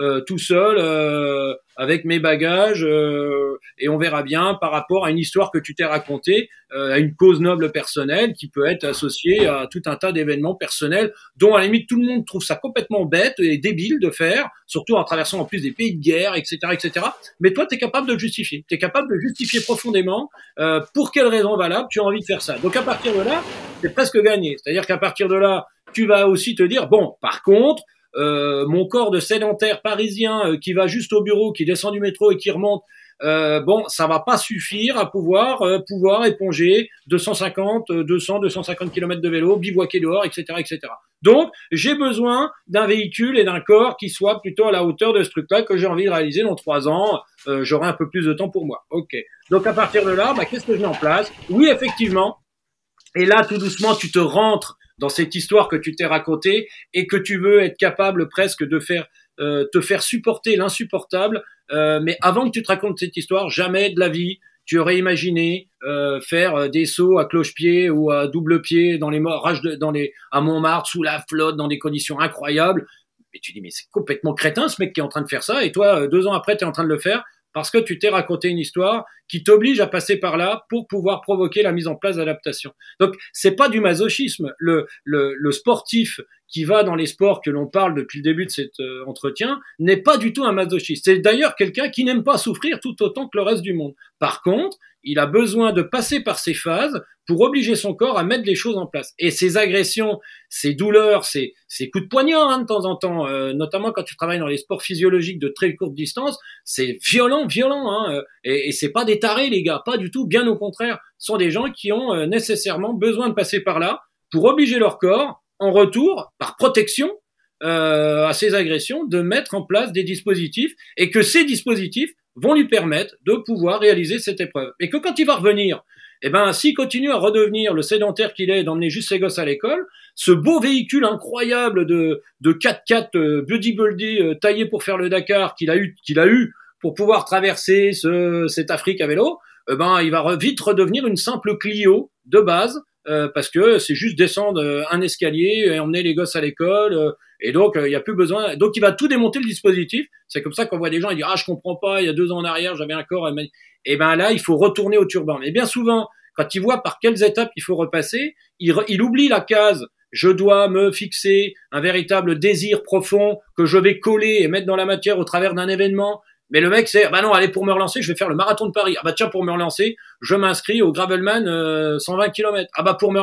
euh, tout seul, euh, avec mes bagages, euh, et on verra bien par rapport à une histoire que tu t'es racontée, euh, à une cause noble personnelle qui peut être associée à tout un tas d'événements personnels dont à la limite tout le monde trouve ça complètement bête et débile de faire, surtout en traversant en plus des pays de guerre, etc., etc. Mais toi, tu es capable de justifier. Tu es capable de justifier profondément euh, pour quelle raison valable tu as envie de faire ça? Donc à partir de là, c'est presque gagné. C'est-à-dire qu'à partir de là, tu vas aussi te dire bon, par contre, euh, mon corps de sédentaire parisien euh, qui va juste au bureau, qui descend du métro et qui remonte, euh, bon, ça va pas suffire à pouvoir euh, pouvoir éponger 250, 200, 250 km de vélo, bivouaquer dehors, etc., etc. Donc, j'ai besoin d'un véhicule et d'un corps qui soit plutôt à la hauteur de ce truc-là que j'ai envie de réaliser dans trois ans. Euh, J'aurai un peu plus de temps pour moi. Ok. Donc à partir de là, bah, qu'est-ce que je mets en place? Oui, effectivement. Et là, tout doucement, tu te rentres dans cette histoire que tu t'es racontée et que tu veux être capable presque de faire euh, te faire supporter l'insupportable. Euh, mais avant que tu te racontes cette histoire, jamais de la vie tu aurais imaginé euh, faire des sauts à cloche-pied ou à double pied dans les rages de, dans les à Montmartre sous la flotte dans des conditions incroyables. Et tu dis mais c'est complètement crétin ce mec qui est en train de faire ça et toi deux ans après tu es en train de le faire parce que tu t'es raconté une histoire qui t'oblige à passer par là pour pouvoir provoquer la mise en place d'adaptation. Donc c'est pas du masochisme. Le, le, le, sportif qui va dans les sports que l'on parle depuis le début de cet euh, entretien n'est pas du tout un masochiste. C'est d'ailleurs quelqu'un qui n'aime pas souffrir tout autant que le reste du monde. Par contre, il a besoin de passer par ces phases pour obliger son corps à mettre les choses en place. Et ces agressions, ces douleurs, ces, coups de poignard hein, de temps en temps, euh, notamment quand tu travailles dans les sports physiologiques de très courte distance, c'est violent, violent. Hein, et, et c'est pas des tarés, les gars, pas du tout. Bien au contraire, ce sont des gens qui ont euh, nécessairement besoin de passer par là pour obliger leur corps, en retour, par protection, euh, à ces agressions, de mettre en place des dispositifs et que ces dispositifs vont lui permettre de pouvoir réaliser cette épreuve. Et que quand il va revenir, eh ben, s'il continue à redevenir le sédentaire qu'il est, d'emmener juste ses gosses à l'école, ce beau véhicule incroyable de, de 4x4 euh, bodybuildé euh, taillé pour faire le Dakar qu'il a eu, qu'il a eu pour pouvoir traverser ce, cette Afrique à vélo, eh ben, il va vite redevenir une simple Clio de base, euh, parce que c'est juste descendre un escalier et emmener les gosses à l'école, euh, et donc il n'y a plus besoin. Donc il va tout démonter le dispositif. C'est comme ça qu'on voit des gens, ils disent ah je comprends pas, il y a deux ans en arrière j'avais un corps. Et ben là il faut retourner au turban. Mais bien souvent quand il voit par quelles étapes il faut repasser, il, il oublie la case je dois me fixer un véritable désir profond que je vais coller et mettre dans la matière au travers d'un événement. Mais le mec, c'est, bah non, allez, pour me relancer, je vais faire le marathon de Paris. Ah bah tiens, pour me relancer, je m'inscris au Gravelman euh, 120 km. Ah bah pour me...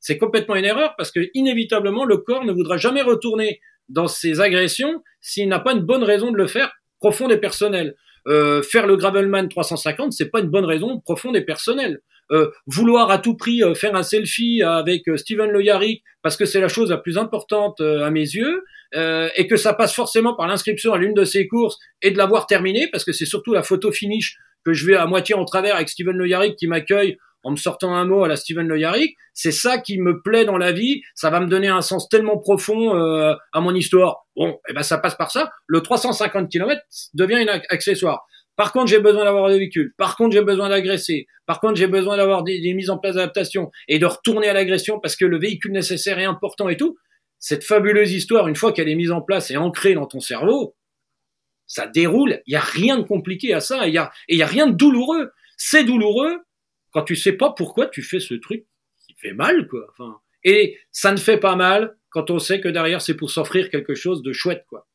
C'est complètement une erreur parce que inévitablement, le corps ne voudra jamais retourner dans ses agressions s'il n'a pas une bonne raison de le faire profonde et personnelle. Euh, faire le Gravelman 350, c'est pas une bonne raison profonde et personnelle. Euh, vouloir à tout prix euh, faire un selfie avec euh, Steven Le Yarrick parce que c'est la chose la plus importante euh, à mes yeux et que ça passe forcément par l'inscription à l'une de ses courses et de l'avoir terminée parce que c'est surtout la photo finish que je vais à moitié en travers avec Steven Le Yarrick qui m'accueille en me sortant un mot à la Steven Le Yarrick. C'est ça qui me plaît dans la vie. Ça va me donner un sens tellement profond euh, à mon histoire. Bon, et eh ben ça passe par ça. Le 350 km devient un accessoire. Par contre, j'ai besoin d'avoir des véhicules. Par contre, j'ai besoin d'agresser. Par contre, j'ai besoin d'avoir des, des, mises en place d'adaptation et de retourner à l'agression parce que le véhicule nécessaire est important et tout. Cette fabuleuse histoire, une fois qu'elle est mise en place et ancrée dans ton cerveau, ça déroule. Il y a rien de compliqué à ça. Et il y a rien de douloureux. C'est douloureux quand tu sais pas pourquoi tu fais ce truc qui fait mal, quoi. Et ça ne fait pas mal quand on sait que derrière c'est pour s'offrir quelque chose de chouette, quoi.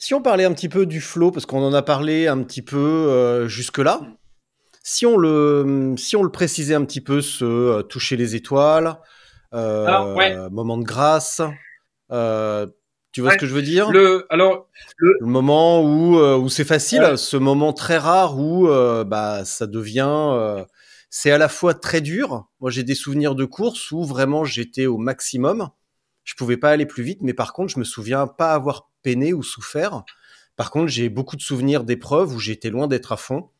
Si on parlait un petit peu du flow, parce qu'on en a parlé un petit peu euh, jusque-là, si on le si on le précisait un petit peu, ce euh, toucher les étoiles, euh, ah, moment de grâce, euh, tu vois ce que je veux dire? Le alors le, moment où où c'est facile, ce moment très rare où bah ça devient c'est à la fois très dur. Moi, j'ai des souvenirs de courses où vraiment j'étais au maximum. Je pouvais pas aller plus vite, mais par contre, je me souviens pas avoir peiné ou souffert. Par contre, j'ai beaucoup de souvenirs d'épreuves où j'étais loin d'être à fond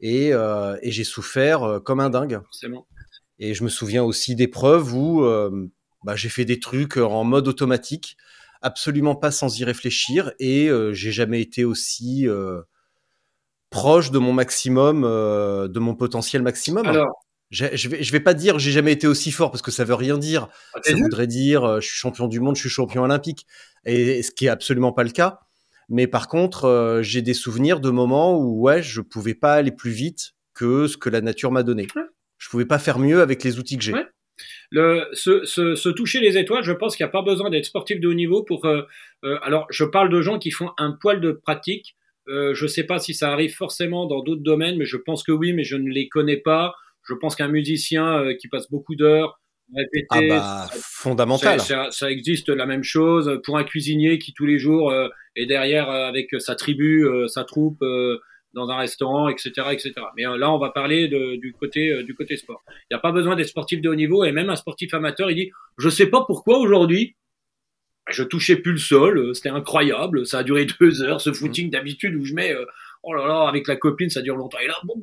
et, euh, et j'ai souffert comme un dingue. Et je me souviens aussi d'épreuves où bah, j'ai fait des trucs en mode automatique absolument pas sans y réfléchir et euh, j'ai jamais été aussi euh, proche de mon maximum, euh, de mon potentiel maximum. Alors, je vais, je vais pas dire j'ai jamais été aussi fort parce que ça veut rien dire. Ah, ça voudrait dire je suis champion du monde, je suis champion olympique, et ce qui est absolument pas le cas. Mais par contre, j'ai des souvenirs de moments où ouais, je pouvais pas aller plus vite que ce que la nature m'a donné. Je pouvais pas faire mieux avec les outils que j'ai. Le, se, se, se, toucher les étoiles, je pense qu'il n'y a pas besoin d'être sportif de haut niveau pour. Euh, euh, alors, je parle de gens qui font un poil de pratique. Euh, je ne sais pas si ça arrive forcément dans d'autres domaines, mais je pense que oui, mais je ne les connais pas. Je pense qu'un musicien euh, qui passe beaucoup d'heures répéter, ah bah, fondamental. Ça, ça, existe la même chose pour un cuisinier qui tous les jours est derrière avec sa tribu, sa troupe dans un restaurant, etc., etc. Mais euh, là, on va parler de, du côté euh, du côté sport. Il n'y a pas besoin d'être sportif de haut niveau et même un sportif amateur, il dit, je sais pas pourquoi aujourd'hui, je touchais plus le sol, euh, c'était incroyable, ça a duré deux heures, ce footing d'habitude où je mets, oh là là, avec la copine, ça dure longtemps. Et là, bon,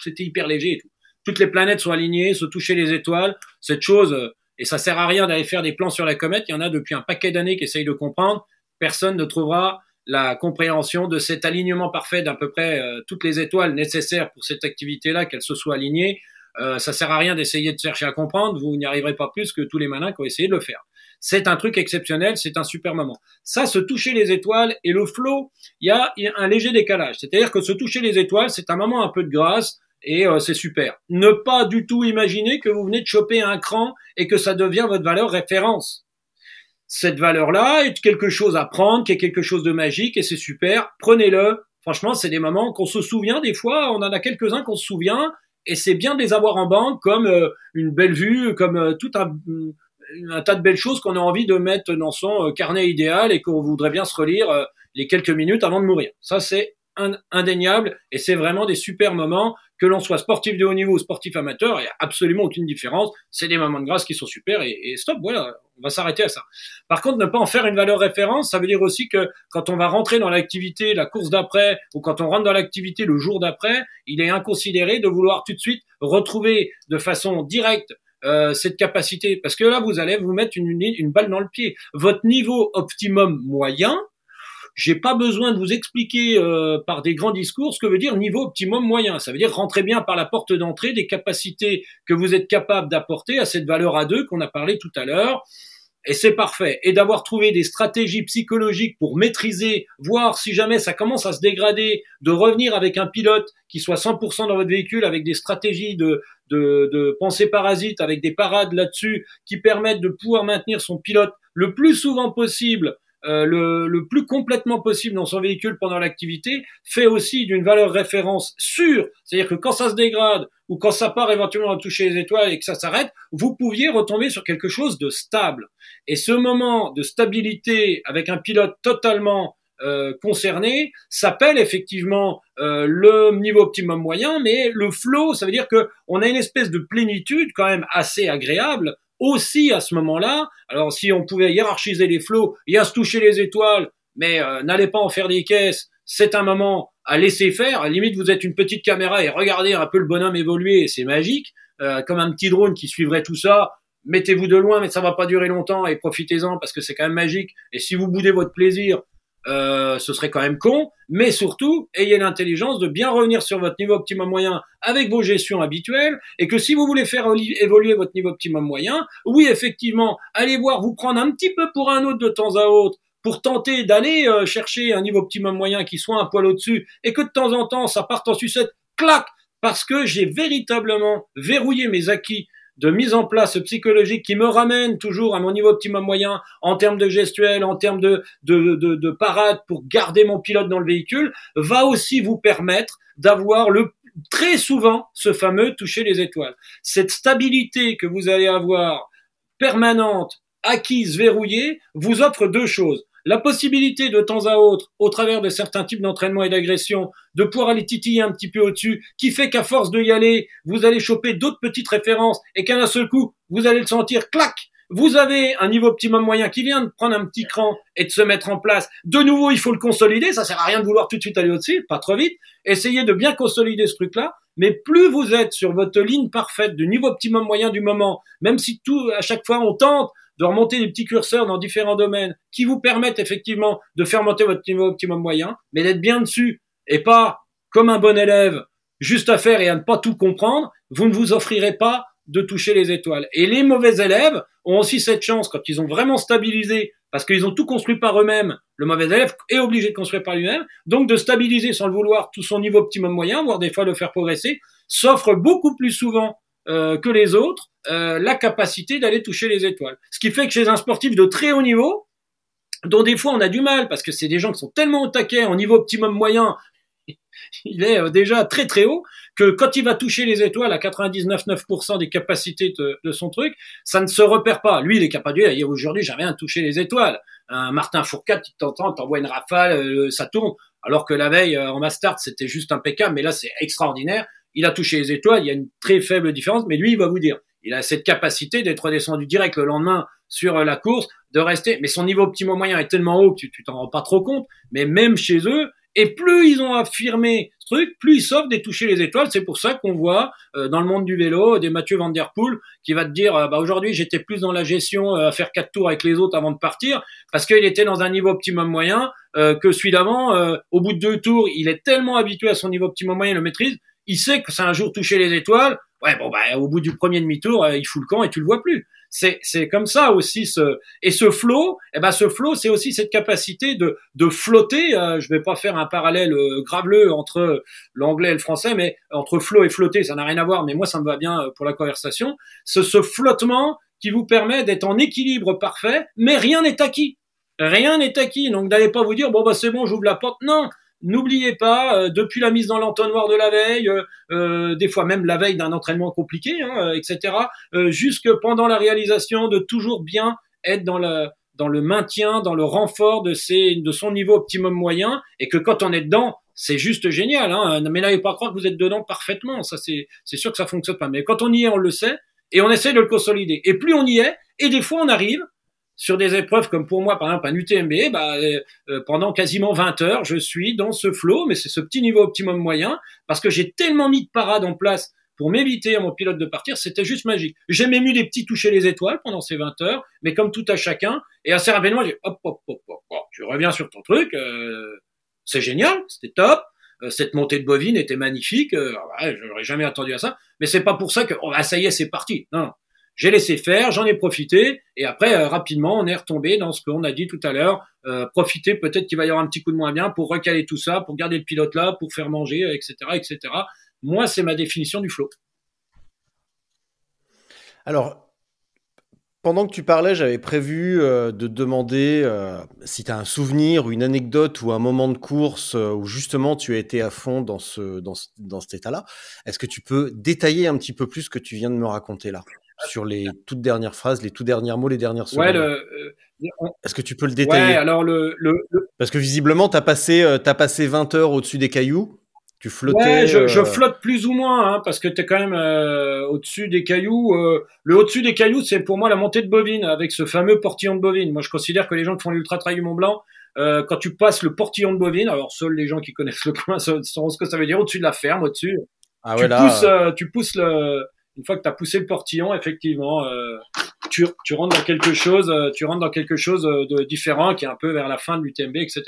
c'était hyper léger et tout. Toutes les planètes sont alignées, se toucher les étoiles, cette chose, et ça sert à rien d'aller faire des plans sur la comète. Il y en a depuis un paquet d'années qui essayent de comprendre. Personne ne trouvera la compréhension de cet alignement parfait d'à peu près euh, toutes les étoiles nécessaires pour cette activité-là, qu'elles se soient alignées. Euh, ça sert à rien d'essayer de chercher à comprendre, vous n'y arriverez pas plus que tous les malins qui ont essayé de le faire. C'est un truc exceptionnel, c'est un super moment. Ça, se toucher les étoiles et le flow, il y a un léger décalage. C'est-à-dire que se toucher les étoiles, c'est un moment un peu de grâce et euh, c'est super. Ne pas du tout imaginer que vous venez de choper un cran et que ça devient votre valeur référence cette valeur-là est quelque chose à prendre, qui est quelque chose de magique et c'est super. Prenez-le. Franchement, c'est des moments qu'on se souvient des fois. On en a quelques-uns qu'on se souvient et c'est bien de les avoir en banque comme euh, une belle vue, comme euh, tout un, un, tas de belles choses qu'on a envie de mettre dans son euh, carnet idéal et qu'on voudrait bien se relire les quelques minutes avant de mourir. Ça, c'est indéniable et c'est vraiment des super moments que l'on soit sportif de haut niveau ou sportif amateur, il n'y a absolument aucune différence. C'est des moments de grâce qui sont super et, et stop, voilà, on va s'arrêter à ça. Par contre, ne pas en faire une valeur référence, ça veut dire aussi que quand on va rentrer dans l'activité, la course d'après, ou quand on rentre dans l'activité le jour d'après, il est inconsidéré de vouloir tout de suite retrouver de façon directe euh, cette capacité, parce que là, vous allez vous mettre une, une balle dans le pied. Votre niveau optimum moyen, j'ai pas besoin de vous expliquer euh, par des grands discours ce que veut dire niveau optimum moyen. Ça veut dire rentrer bien par la porte d'entrée des capacités que vous êtes capable d'apporter à cette valeur A2 qu'on a parlé tout à l'heure. Et c'est parfait. Et d'avoir trouvé des stratégies psychologiques pour maîtriser, voir si jamais ça commence à se dégrader, de revenir avec un pilote qui soit 100% dans votre véhicule, avec des stratégies de, de, de pensée parasite, avec des parades là-dessus, qui permettent de pouvoir maintenir son pilote le plus souvent possible euh, le, le, plus complètement possible dans son véhicule pendant l'activité, fait aussi d'une valeur référence sûre, c'est-à-dire que quand ça se dégrade ou quand ça part éventuellement à toucher les étoiles et que ça s'arrête, vous pouviez retomber sur quelque chose de stable. Et ce moment de stabilité avec un pilote totalement euh, concerné s'appelle effectivement euh, le niveau optimum moyen, mais le flow, ça veut dire que on a une espèce de plénitude quand même assez agréable aussi à ce moment-là. Alors si on pouvait hiérarchiser les flots, y a se toucher les étoiles, mais euh, n'allez pas en faire des caisses. C'est un moment à laisser faire. À la limite, vous êtes une petite caméra et regardez un peu le bonhomme évoluer et c'est magique. Euh, comme un petit drone qui suivrait tout ça. Mettez-vous de loin, mais ça va pas durer longtemps et profitez-en parce que c'est quand même magique. Et si vous boudez votre plaisir, euh, ce serait quand même con. Mais surtout, ayez l'intelligence de bien revenir sur votre niveau optimum moyen avec vos gestions habituelles et que si vous voulez faire évoluer votre niveau optimum moyen, oui, effectivement, allez voir vous prendre un petit peu pour un autre de temps à autre pour tenter d'aller euh, chercher un niveau optimum moyen qui soit un poil au-dessus et que de temps en temps ça parte en sucette, clac, parce que j'ai véritablement verrouillé mes acquis de mise en place psychologique qui me ramène toujours à mon niveau optimum moyen en termes de gestuelle, en termes de, de, de, de parade pour garder mon pilote dans le véhicule, va aussi vous permettre d'avoir le très souvent ce fameux toucher les étoiles. Cette stabilité que vous allez avoir permanente, acquise, verrouillée, vous offre deux choses la possibilité de temps à autre, au travers de certains types d'entraînement et d'agression, de pouvoir aller titiller un petit peu au-dessus, qui fait qu'à force de y aller, vous allez choper d'autres petites références et qu'à un seul coup, vous allez le sentir, clac, vous avez un niveau optimum moyen qui vient de prendre un petit cran et de se mettre en place. De nouveau, il faut le consolider. Ça sert à rien de vouloir tout de suite aller au-dessus, pas trop vite. Essayez de bien consolider ce truc-là. Mais plus vous êtes sur votre ligne parfaite du niveau optimum moyen du moment, même si tout, à chaque fois, on tente de remonter des petits curseurs dans différents domaines qui vous permettent effectivement de faire monter votre niveau optimum moyen, mais d'être bien dessus et pas comme un bon élève, juste à faire et à ne pas tout comprendre, vous ne vous offrirez pas de toucher les étoiles. Et les mauvais élèves ont aussi cette chance quand ils ont vraiment stabilisé, parce qu'ils ont tout construit par eux-mêmes, le mauvais élève est obligé de construire par lui-même, donc de stabiliser sans le vouloir tout son niveau optimum moyen, voire des fois le faire progresser, s'offre beaucoup plus souvent euh, que les autres euh, la capacité d'aller toucher les étoiles. Ce qui fait que chez un sportif de très haut niveau, dont des fois on a du mal, parce que c'est des gens qui sont tellement au taquet en niveau optimum moyen, il est euh, déjà très très haut, que quand il va toucher les étoiles à 99,9% des capacités de, son truc, ça ne se repère pas. Lui, il est capable de dire, aujourd'hui, j'ai rien touché les étoiles. Un Martin Fourcade, tu t'entends, t'envoie une rafale, ça tourne. Alors que la veille, en Mastart, c'était juste impeccable, mais là, c'est extraordinaire il a touché les étoiles, il y a une très faible différence, mais lui, il va vous dire, il a cette capacité d'être descendu direct le lendemain sur euh, la course, de rester, mais son niveau optimum moyen est tellement haut que tu, t'en rends pas trop compte, mais même chez eux, et plus ils ont affirmé ce truc, plus ils s'offrent des toucher les étoiles. C'est pour ça qu'on voit euh, dans le monde du vélo des Mathieu Van Der Poel qui va te dire euh, bah aujourd'hui j'étais plus dans la gestion à faire quatre tours avec les autres avant de partir parce qu'il était dans un niveau optimum moyen que celui d'avant. au bout de deux tours, il est tellement habitué à son niveau optimum moyen, il le maîtrise il sait que c'est un jour toucher les étoiles. Ouais, bon, bah, au bout du premier demi-tour, euh, il fout le camp et tu le vois plus. C'est, c'est comme ça aussi ce, et ce flow, eh ben, ce flow, c'est aussi cette capacité de, de flotter. Euh, je vais pas faire un parallèle euh, graveleux entre l'anglais et le français, mais entre flow et flotter, ça n'a rien à voir, mais moi, ça me va bien pour la conversation. Ce, ce flottement qui vous permet d'être en équilibre parfait, mais rien n'est acquis. Rien n'est acquis. Donc, n'allez pas vous dire, bon, bah, c'est bon, j'ouvre la porte. Non. N'oubliez pas, euh, depuis la mise dans l'entonnoir de la veille, euh, euh, des fois même la veille d'un entraînement compliqué, hein, etc., jusque pendant la réalisation, de toujours bien être dans le, dans le maintien, dans le renfort de, ses, de son niveau optimum moyen, et que quand on est dedans, c'est juste génial. Hein, mais n'allez pas croire que vous êtes dedans parfaitement. Ça, c'est, c'est sûr que ça fonctionne pas. Mais quand on y est, on le sait, et on essaie de le consolider. Et plus on y est, et des fois on arrive, sur des épreuves comme pour moi, par exemple, un UTMB, bah, euh, euh, pendant quasiment 20 heures, je suis dans ce flow, mais c'est ce petit niveau optimum moyen, parce que j'ai tellement mis de parades en place pour m'éviter à mon pilote de partir, c'était juste magique. J'ai même eu des petits toucher les étoiles pendant ces 20 heures, mais comme tout à chacun, et assez rapidement, j'ai hop, hop, hop, hop, hop, je reviens sur ton truc, euh, c'est génial, c'était top, cette montée de bovine était magnifique, euh, ouais, j'aurais jamais attendu à ça, mais c'est pas pour ça que, oh, ah, ça y est, c'est parti. Non. J'ai laissé faire, j'en ai profité, et après euh, rapidement on est retombé dans ce qu'on a dit tout à l'heure. Euh, profiter, peut-être qu'il va y avoir un petit coup de moins bien pour recaler tout ça, pour garder le pilote là, pour faire manger, etc., etc. Moi, c'est ma définition du flow. Alors, pendant que tu parlais, j'avais prévu euh, de demander euh, si tu as un souvenir ou une anecdote ou un moment de course euh, où justement tu as été à fond dans, dans cet état-là. Est-ce que tu peux détailler un petit peu plus ce que tu viens de me raconter là? Sur les toutes dernières phrases, les tout derniers mots, les dernières secondes. Euh, Est-ce que tu peux le détailler? Ouais, alors le, Parce que visiblement, tu as, passé, euh, as passé 20 heures au-dessus des cailloux. Tu flottais. Ouais, je, je euh, flotte plus ou moins, hein, parce que t'es quand même euh, au-dessus des cailloux. le au-dessus des cailloux, c'est pour moi la montée de bovine, avec ce fameux portillon de bovine. Moi, je considère que les gens qui font l'ultra trail du Mont Blanc, euh, quand tu passes le portillon de bovine, alors seuls les gens qui connaissent le coin sauront ce que ça veut dire, au-dessus de la ferme, au-dessus. Ah tu ouais, là, pousses, tu pousses le. Une fois que tu as poussé le portillon, effectivement, euh, tu, tu rentres dans quelque chose, euh, tu rentres dans quelque chose euh, de différent qui est un peu vers la fin de l'UTMB, etc.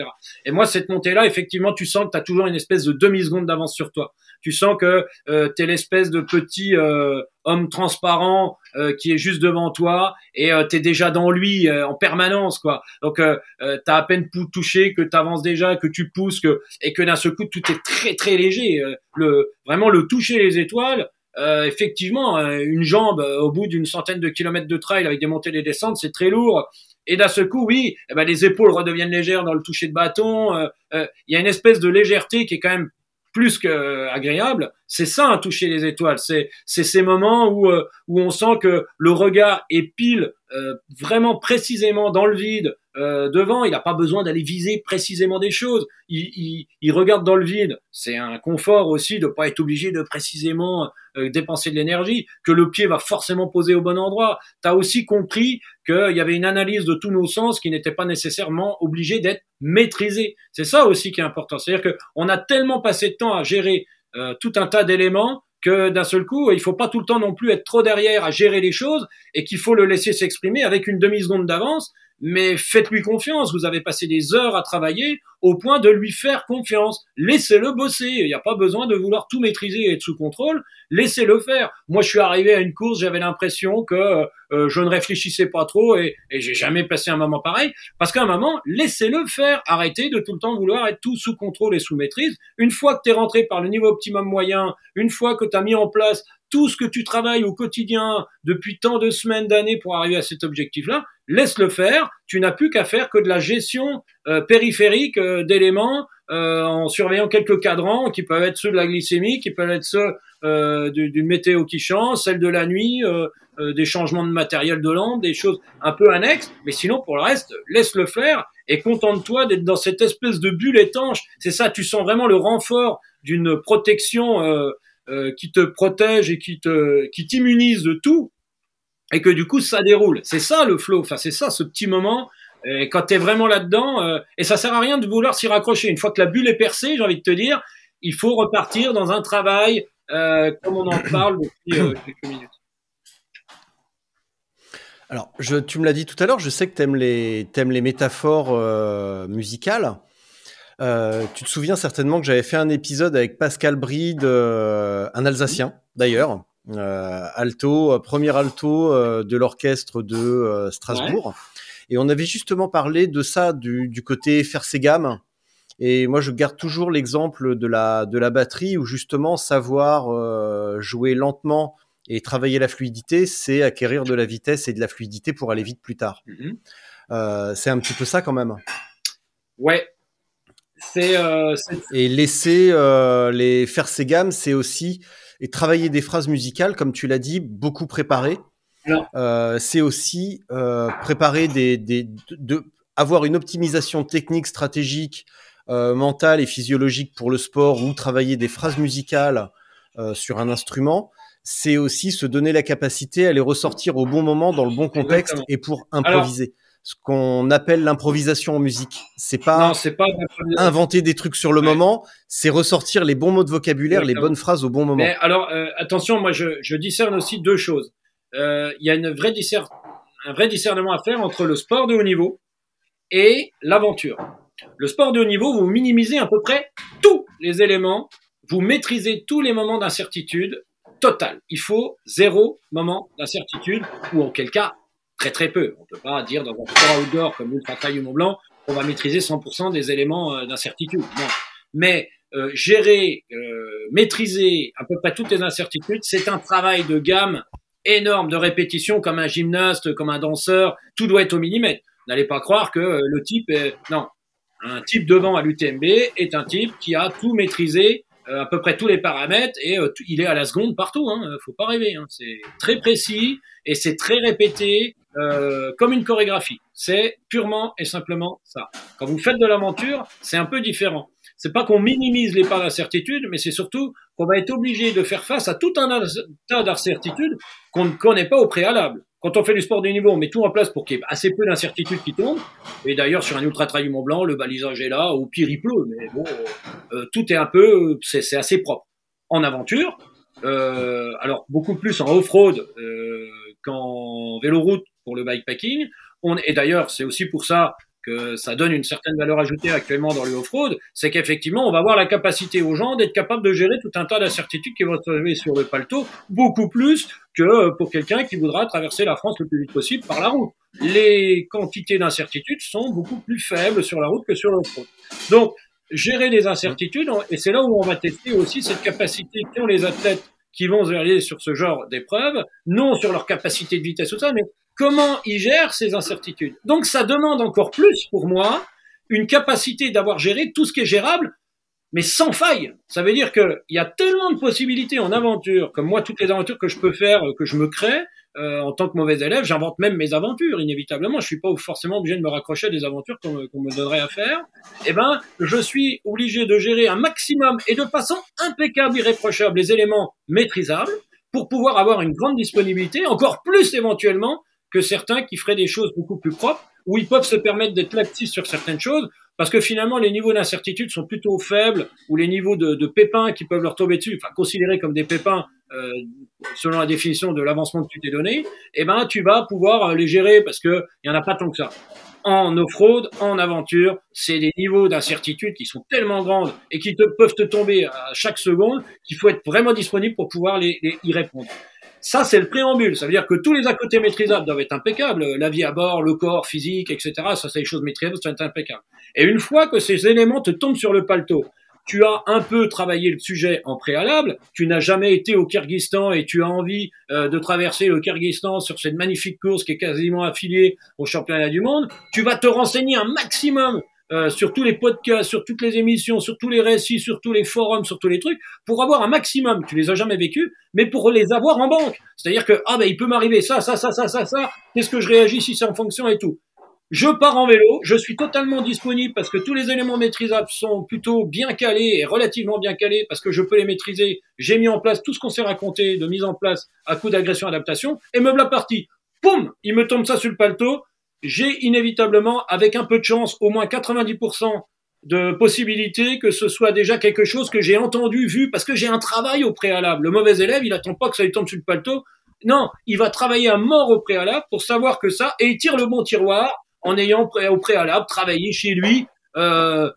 Et moi, cette montée-là, effectivement, tu sens que tu as toujours une espèce de demi-seconde d'avance sur toi. Tu sens que euh, tu es l'espèce de petit euh, homme transparent euh, qui est juste devant toi et euh, tu es déjà dans lui en permanence. quoi. Donc, tu as à peine touché que tu avances déjà, que tu pousses, que, et que d'un seul coup, tout est très, très léger. Le, vraiment, le toucher les étoiles, euh, effectivement, euh, une jambe euh, au bout d'une centaine de kilomètres de trail avec des montées et des descentes, c'est très lourd. Et d'un seul coup, oui, eh ben, les épaules redeviennent légères dans le toucher de bâton. euh, Il y a une espèce de légèreté qui est quand même plus que agréable. C'est ça, un toucher les étoiles. C'est c'est ces moments où où on sent que le regard est pile euh, vraiment précisément dans le vide euh, devant. Il n'a pas besoin d'aller viser précisément des choses. Il, il, il regarde dans le vide. C'est un confort aussi de pas être obligé de précisément euh, dépenser de l'énergie. Que le pied va forcément poser au bon endroit. Tu as aussi compris qu'il y avait une analyse de tous nos sens qui n'était pas nécessairement obligée d'être maîtrisée. C'est ça aussi qui est important. C'est-à-dire qu'on a tellement passé de temps à gérer euh, tout un tas d'éléments que d'un seul coup, il faut pas tout le temps non plus être trop derrière à gérer les choses et qu'il faut le laisser s'exprimer avec une demi-seconde d'avance. Mais faites-lui confiance. Vous avez passé des heures à travailler au point de lui faire confiance. Laissez-le bosser. Il n'y a pas besoin de vouloir tout maîtriser et être sous contrôle. Laissez-le faire. Moi, je suis arrivé à une course, j'avais l'impression que euh, je ne réfléchissais pas trop et, et j'ai jamais passé un moment pareil. Parce qu'à un moment, laissez-le faire. Arrêtez de tout le temps vouloir être tout sous contrôle et sous maîtrise. Une fois que tu es rentré par le niveau optimum moyen, une fois que tu as mis en place tout ce que tu travailles au quotidien depuis tant de semaines, d'années pour arriver à cet objectif-là, laisse-le faire. Tu n'as plus qu'à faire que de la gestion euh, périphérique euh, d'éléments euh, en surveillant quelques cadrans qui peuvent être ceux de la glycémie, qui peuvent être ceux euh, du- d'une météo qui change, celle de la nuit, euh, euh, des changements de matériel de lampe, des choses un peu annexes. Mais sinon, pour le reste, laisse-le faire et contente-toi d'être dans cette espèce de bulle étanche. C'est ça, tu sens vraiment le renfort d'une protection qui te protège et qui te qui t'immunise de tout et que du coup ça déroule. C'est ça le flow. Enfin, c'est ça ce petit moment. Et quand t'es vraiment là-dedans, euh, et ça sert à rien de vouloir s'y raccrocher. Une fois que la bulle est percée, j'ai envie de te dire, il faut repartir dans un travail euh, comme on en parle depuis euh, quelques minutes. Alors, je, tu me l'as dit tout à l'heure, je sais que tu aimes les, t'aimes les métaphores musicales. Euh, tu te souviens certainement que j'avais fait un épisode avec Pascal Bride, euh, un Alsacien d'ailleurs, alto, euh, premier alto euh, de l'orchestre de euh, Strasbourg. Et on avait justement parlé de ça, du, du côté faire ses gammes. Et moi, je garde toujours l'exemple de la, de la batterie où justement savoir euh, jouer lentement et travailler la fluidité, c'est acquérir de la vitesse et de la fluidité pour aller vite plus tard. Mhm. Euh, c'est un petit peu ça quand même. Ouais. C'est euh, Et laisser euh, les faire ses gammes, c'est aussi et travailler des phrases musicales, comme tu l'as dit, beaucoup préparer. Alors. Euh, c'est aussi euh, préparer des, des de, de- avoir une optimisation technique, stratégique, euh, mentale et physiologique pour le sport ou travailler des phrases musicales sur un instrument. C'est aussi se donner la capacité à les ressortir au bon moment, dans le bon contexte Exactement. et pour improviser. Ce qu'on appelle l'improvisation en musique. C'est pas non, pas inventer des trucs sur le Ouais. moment, c'est ressortir les bons mots de vocabulaire, les bonnes phrases au bon moment. Mais alors, euh, attention, moi, je, je discerne aussi deux choses. Euh, Il y a une vraie discer- un vrai discernement à faire entre le sport de haut niveau et l'aventure. Le sport de haut niveau, vous minimisez à peu près tous les éléments, vous maîtrisez tous les moments d'incertitude totale. Il faut zéro moment d'incertitude, ou en quel cas, très très peu. On ne peut pas dire dans un sport outdoor comme l'Ultra Trail Mont Blanc, on va maîtriser 100% des éléments euh, d'incertitude. Non. Mais euh, gérer, euh, maîtriser à peu près toutes les incertitudes, c'est un travail de gamme énorme, de répétition, comme un gymnaste, comme un danseur, tout doit être au millimètre. N'allez pas croire que le type est... Non, un type devant à l'UTMB est un type qui a tout maîtrisé, à peu près tous les paramètres, et il est à la seconde partout. Hein, faut pas rêver. Hein, c'est très précis et c'est très répété, euh, comme une chorégraphie. C'est purement et simplement ça. Quand vous faites de l'aventure, c'est un peu différent. c'est pas qu'on minimise les pas d'incertitude, mais c'est surtout qu'on va être obligé de faire face à tout un tas d'incertitudes qu'on ne connaît pas au préalable. Quand on fait du sport de niveau, on met tout en place pour qu'il y ait assez peu d'incertitudes qui tombent. Et d'ailleurs, sur un ultra trail Mont Blanc, le balisage est là, au pire il pleut, mais bon, euh, tout est un peu, c'est assez propre. En aventure, euh, alors beaucoup plus en off-road euh, qu'en vélo-route pour le bikepacking. Et d'ailleurs, c'est aussi pour ça que ça donne une certaine valeur ajoutée actuellement dans le off-road, c'est qu'effectivement, on va avoir la capacité aux gens d'être capables de gérer tout un tas d'incertitudes qui vont se trouver sur le paletot, beaucoup plus que pour quelqu'un qui voudra traverser la France le plus vite possible par la route. Les quantités d'incertitudes sont beaucoup plus faibles sur la route que sur l'off-road. Donc, gérer les incertitudes, et c'est là où on va tester aussi cette capacité qu'ont les athlètes qui vont aller sur ce genre d'épreuves, non sur leur capacité de vitesse ou ça, mais comment ils gèrent ces incertitudes. Donc ça demande encore plus pour moi une capacité d'avoir géré tout ce qui est gérable, mais sans faille. Ça veut dire qu'il y a tellement de possibilités en aventure, comme moi toutes les aventures que je peux faire, que je me crée, euh, en tant que mauvais élève, j'invente même mes aventures, inévitablement. Je suis pas forcément obligé de me raccrocher à des aventures qu'on me donnerait à faire. Eh ben, je suis obligé de gérer un maximum et de façon impeccable, irréprochable, les éléments maîtrisables pour pouvoir avoir une grande disponibilité, encore plus éventuellement que certains qui feraient des choses beaucoup plus propres, où ils peuvent se permettre d'être laxistes sur certaines choses, parce que finalement les niveaux d'incertitude sont plutôt faibles, ou les niveaux de, pépins qui peuvent leur tomber dessus, enfin considérés comme des pépins euh, selon la définition de l'avancement que tu t'es donné, eh ben tu vas pouvoir euh, les gérer parce que il en a pas tant que ça. En off-road, en aventure, c'est des niveaux d'incertitude qui sont tellement grandes et qui te, peuvent te tomber à chaque seconde qu'il faut être vraiment disponible pour pouvoir les y répondre. Ça, c'est le préambule. Ça veut dire que tous les à côté maîtrisables doivent être impeccables. La vie à bord, le corps, physique, etc. Ça, c'est des choses maîtrisables, ça doit être impeccable. Et une fois que ces éléments te tombent sur le paletot, tu as un peu travaillé le sujet en préalable, tu n'as jamais été au Kyrgyzstan et tu as envie euh, de traverser le Kyrgyzstan sur cette magnifique course qui est quasiment affiliée au championnat du monde, tu vas te renseigner un maximum euh, sur tous les podcasts, sur toutes les émissions, sur tous les récits, sur tous les forums, sur tous les trucs, pour avoir un maximum. Tu les as jamais vécus, mais pour les avoir en banque. C'est-à-dire que ah ben il peut m'arriver ça, ça, ça, ça, ça, ça. Qu'est-ce que je réagis si c'est en fonction et tout? Je pars en vélo, je suis totalement disponible parce que tous les éléments maîtrisables sont plutôt bien calés et relativement bien calés parce que je peux les maîtriser. J'ai mis en place tout ce qu'on s'est raconté de mise en place à coup d'agression adaptation et me la partie. Poum, il me tombe ça sur le paletot j'ai inévitablement, avec un peu de chance, au moins 90% de possibilités que ce soit déjà quelque chose que j'ai entendu, vu, parce que j'ai un travail au préalable. Le mauvais élève, il attend pas que ça lui tombe sur le paletot. Non, il va travailler à mort au préalable pour savoir que ça, et il tire le bon tiroir en ayant au préalable travaillé chez lui, euh,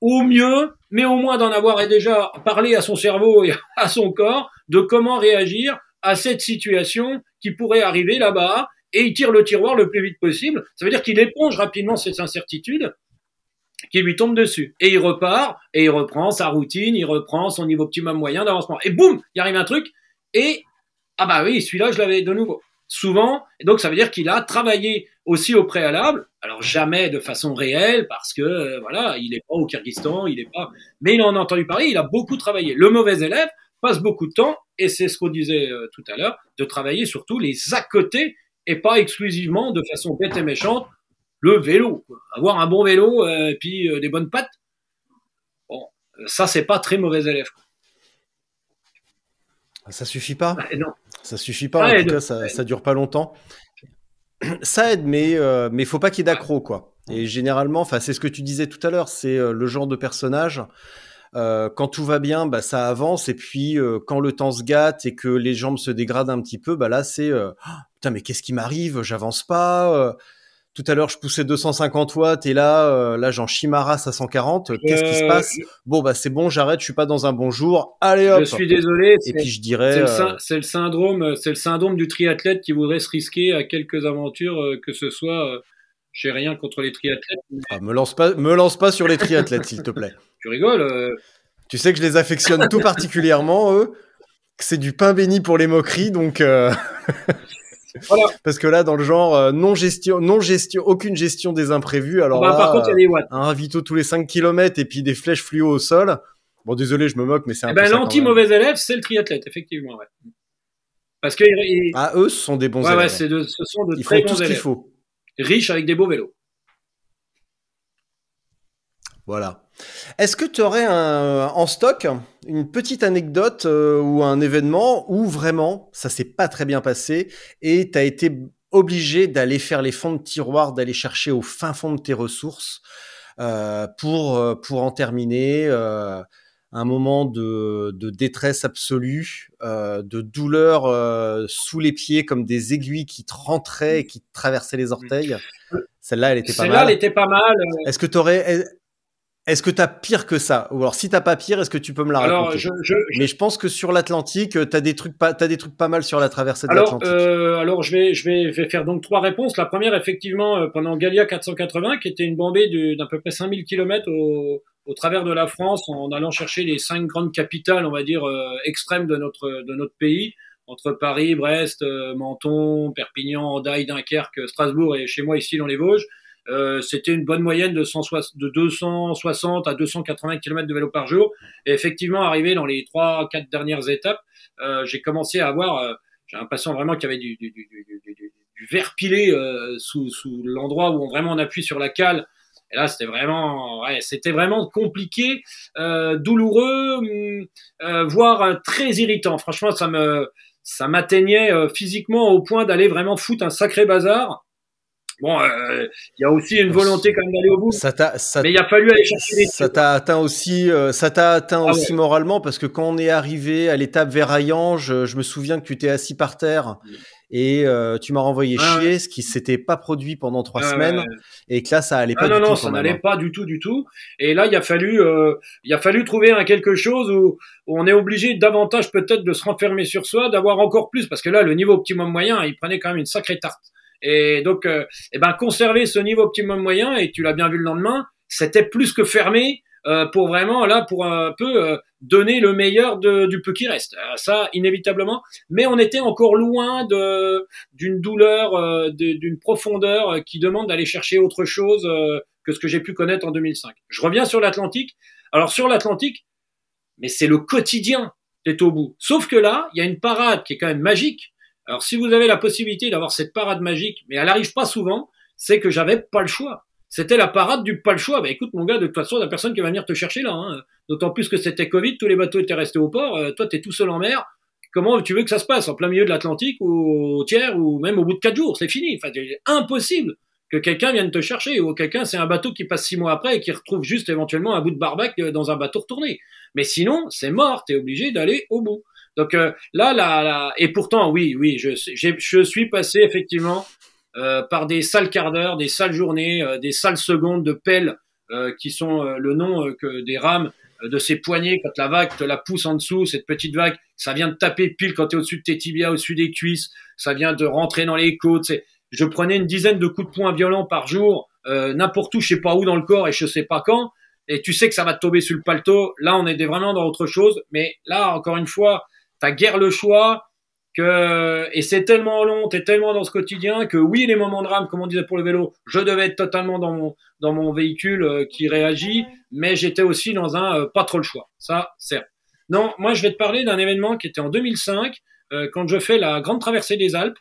au mieux, mais au moins d'en avoir déjà parlé à son cerveau et à son corps de comment réagir à cette situation qui pourrait arriver là-bas et il tire le tiroir le plus vite possible. Ça veut dire qu'il éponge rapidement cette incertitude qui lui tombe dessus. Et il repart, et il reprend sa routine, il reprend son niveau optimum moyen d'avancement. Et boum, il arrive un truc, et ah bah oui, celui-là, je l'avais de nouveau. Souvent, et donc ça veut dire qu'il a travaillé aussi au préalable, alors jamais de façon réelle, parce que euh, voilà, il n'est pas au Kyrgyzstan, il n'est pas, mais il en a entendu parler, il a beaucoup travaillé. Le mauvais élève passe beaucoup de temps, et c'est ce qu'on disait euh, tout à l'heure, de travailler surtout les à côté et pas exclusivement de façon bête et méchante le vélo. Avoir un bon vélo euh, et puis euh, des bonnes pattes, bon, ça c'est pas très mauvais élève. Ça suffit pas? Non. Ça suffit pas, en tout cas ça, ça dure pas longtemps. Ça aide, mais euh, mais faut pas qu'il y ait d'accro quoi. Et généralement, enfin c'est ce que tu disais tout à l'heure, c'est le genre de personnage euh, quand tout va bien, bah, ça avance. Et puis, euh, quand le temps se gâte et que les jambes se dégradent un petit peu, bah là, c'est euh, ah, putain, mais qu'est-ce qui m'arrive? J'avance pas. tout à l'heure, je poussais 250 watts et là, là, j'en chimaras à 140. Qu'est-ce qui se passe? Bon, bah c'est bon, j'arrête. Je suis pas dans un bon jour. Allez hop. Je suis désolé. Et puis je dirais, c'est le, syndrome, c'est le syndrome du triathlète qui voudrait se risquer à quelques aventures, que ce soit. J'ai rien contre les triathlètes. Ah, me lance pas, me lance pas sur les triathlètes, s'il te plaît. Tu rigoles euh. Tu sais que je les affectionne tout particulièrement, eux. Que c'est du pain béni pour les moqueries, donc. Euh, voilà. Parce que là, dans le genre euh, non gestion, non gestion, aucune gestion des imprévus. Alors bah, par contre, il y a des watts. Un ravito tous les 5 km et puis des flèches fluo au sol. Bon, désolé, je me moque, mais c'est un eh. Ben, l'anti mauvais élève, c'est le triathlète, effectivement. Ouais. Parce que ah, eux, ce sont des bons élèves. Ouais, c'est de, ce sont de Ils font tout ce qu'il faut. Riches avec des beaux vélos. Voilà. Est-ce que tu aurais en stock une petite anecdote euh, ou un événement où vraiment ça s'est pas très bien passé et tu as été obligé d'aller faire les fonds de tiroir, d'aller chercher au fin fond de tes ressources euh, pour, euh, pour en terminer un moment de, de détresse absolue, euh, de douleur euh, sous les pieds comme des aiguilles qui te rentraient et qui te traversaient les orteils. Celle-là, elle était pas Celle-là, mal. elle était pas mal. euh, Est-ce que tu aurais. Est-ce que tu as pire que ça? Ou alors, si t'as pas pire, est-ce que tu peux me la Alors, raconter? je, je, je- Mais je pense que sur l'Atlantique, tu as des trucs pas, t'as des trucs pas mal sur la traversée de alors, l'Atlantique. euh, alors je vais, je vais, je vais faire donc trois réponses. La première, effectivement, pendant Gallia 480, qui était une bombée d'à peu près 5000 km au, au travers de la France, en allant chercher les cinq grandes capitales, on va dire, euh, extrêmes de notre, de notre pays, entre Paris, Brest, euh, Menton, Perpignan, Andaille, Dunkerque, Strasbourg et chez moi ici dans les Vosges. Euh, c'était une bonne moyenne de, 160 de 260 à 280 km de vélo par jour. Et effectivement, arrivé dans les trois, quatre dernières étapes, euh, j'ai commencé à avoir, euh, j'ai l'impression vraiment qu'il y avait du, du, du- du verre pilé euh, sous, sous l'endroit où on vraiment on appuie sur la cale. Et là, c'était vraiment, ouais, c'était vraiment compliqué, euh, douloureux, hum, euh, voire euh, très irritant. Franchement, ça me, ça m'atteignait physiquement au point d'aller vraiment foutre un sacré bazar. Bon, euh, il y a aussi une volonté quand même d'aller au bout, Ça t'a, ça mais il a fallu aller chercher les Ça t'a atteint aussi, euh, ça t'a atteint Ah aussi moralement parce que quand on est arrivé à l'étape vers Hayange, euh, je me souviens que tu t'es assis par terre et euh, tu m'as renvoyé Ah chier, ce qui s'était pas produit pendant trois Ah semaines ouais. et que là ça allait pas Ah du non, tout. non, quand ça n'allait pas du tout, du tout. Et là, il a fallu, euh, il a fallu trouver un quelque chose où, où on est obligé davantage peut-être de se renfermer sur soi, d'avoir encore plus, parce que là, le niveau optimum moyen, il prenait quand même une sacrée tarte. Et donc, euh, eh ben, conserver ce niveau optimum moyen, et tu l'as bien vu le lendemain, c'était plus que fermé euh, pour vraiment là, pour un peu euh, donner le meilleur de, du peu qui reste. Euh, ça, inévitablement. Mais on était encore loin de d'une douleur, euh, d'une profondeur qui demande d'aller chercher autre chose que ce que j'ai pu connaître en 2005. Je reviens sur l'Atlantique. Alors sur l'Atlantique, mais c'est le quotidien d'être au bout. Sauf que là, il y a une parade qui est quand même magique. Alors si vous avez la possibilité d'avoir cette parade magique, mais elle arrive pas souvent, c'est que j'avais pas le choix. C'était la parade du pas le choix. Bah écoute mon gars, de toute façon, il a personne qui va venir te chercher là. Hein. D'autant plus que c'était Covid, tous les bateaux étaient restés au port. Euh, toi, t'es tout seul en mer. Comment tu veux que ça se passe? En plein milieu de l'Atlantique ou au tiers ou même au bout de quatre jours C'est fini. Enfin, c'est impossible que quelqu'un vienne te chercher ou quelqu'un c'est un bateau qui passe six mois après et qui retrouve juste éventuellement un bout de barbac euh, dans un bateau retourné. Mais sinon, c'est mort. T'es obligé d'aller au bout. Donc euh, là, là, là, et pourtant, oui, oui, je, je suis passé effectivement par des sales quarts d'heure, des sales journées, euh, des sales secondes de pelle euh, qui sont euh, le nom euh, que des rames euh, de ces poignets quand la vague te la pousse en dessous, cette petite vague, ça vient de taper pile quand tu es au-dessus de tes tibias, au-dessus des cuisses, ça vient de rentrer dans les côtes. Je prenais une dizaine de coups de poing violents par jour, euh, n'importe où, je sais pas où dans le corps et je sais pas quand. Et tu sais que ça va te tomber sur le paletot. Là, on est vraiment dans autre chose. Mais là, encore une fois, t'as guère le choix que et c'est tellement long, t'es tellement dans ce quotidien que oui, les moments de rame, comme on disait pour le vélo, je devais être totalement dans mon dans mon véhicule euh, qui réagit, mais j'étais aussi dans un euh, pas trop le choix. Ça, certes. Non, moi je vais te parler d'un événement qui était en 2005 euh, quand je fais la grande traversée des Alpes.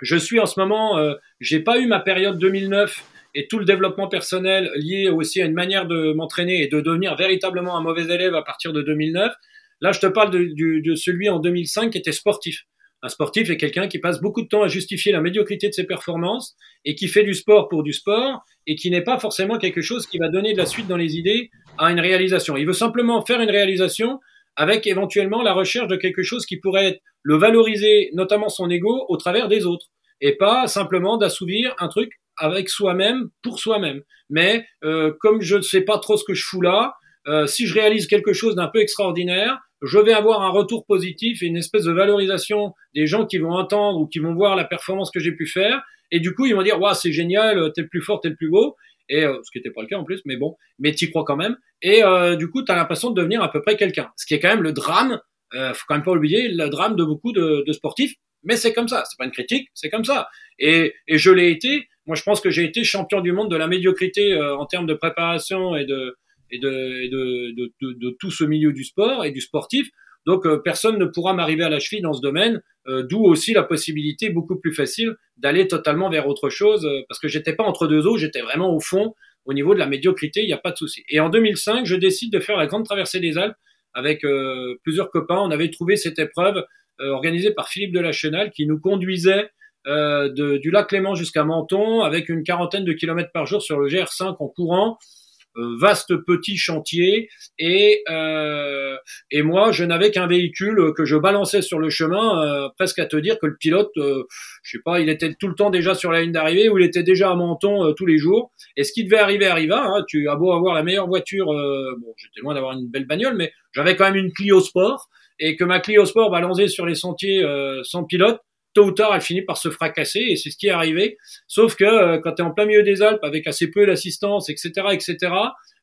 Je suis en ce moment, euh, j'ai pas eu ma période 2009 et tout le développement personnel lié aussi à une manière de m'entraîner et de devenir véritablement un mauvais élève à partir de 2009. Là, je te parle de, du- de celui en 2005 qui était sportif. Un sportif est quelqu'un qui passe beaucoup de temps à justifier la médiocrité de ses performances et qui fait du sport pour du sport et qui n'est pas forcément quelque chose qui va donner de la suite dans les idées à une réalisation. Il veut simplement faire une réalisation avec éventuellement la recherche de quelque chose qui pourrait être le valoriser, notamment son ego, au travers des autres et pas simplement d'assouvir un truc avec soi-même pour soi-même. Mais euh, comme je ne sais pas trop ce que je fous là, euh, si je réalise quelque chose d'un peu extraordinaire, je vais avoir un retour positif et une espèce de valorisation des gens qui vont entendre ou qui vont voir la performance que j'ai pu faire. Et du coup, ils vont dire, waouh, c'est génial, t'es le plus fort, t'es le plus beau. Et euh, ce qui n'était pas le cas en plus, mais bon, mais t'y crois quand même. Et euh, du coup, t'as l'impression de devenir à peu près quelqu'un. Ce qui est quand même le drame, euh, faut quand même pas oublier le drame de beaucoup de, de sportifs. Mais c'est comme ça, c'est pas une critique, c'est comme ça. Et, et je l'ai été. Moi, je pense que j'ai été champion du monde de la médiocrité euh, en termes de préparation et de et de, et de, de, de, tout ce milieu du sport et du sportif. Donc euh, personne ne pourra m'arriver à la cheville dans ce domaine, euh, d'où aussi la possibilité beaucoup plus facile d'aller totalement vers autre chose, euh, parce que j'étais pas entre deux eaux, j'étais vraiment au fond au niveau de la médiocrité, il n'y a pas de souci. Et en 2005, je décide de faire la grande traversée des Alpes avec euh, plusieurs copains. On avait trouvé cette épreuve euh, organisée par Philippe de la Chenal qui nous conduisait euh, de, du lac Léman jusqu'à Menton avec une quarantaine de kilomètres par jour sur le GR5 en courant. Euh, vaste petit chantier et euh, et moi je n'avais qu'un véhicule que je balançais sur le chemin euh, presque à te dire que le pilote euh, je sais pas il était tout le temps déjà sur la ligne d'arrivée ou il était déjà à Menton euh, tous les jours. Et ce qui devait arriver arriva hein, tu as beau avoir la meilleure voiture bon j'étais loin d'avoir une belle bagnole mais j'avais quand même une Clio Sport et que ma Clio Sport balancée sur les sentiers sans pilote tôt ou tard, elle finit par se fracasser et c'est ce qui est arrivé. Sauf que euh, quand tu es en plein milieu des Alpes avec assez peu d'assistance, etc., etc.,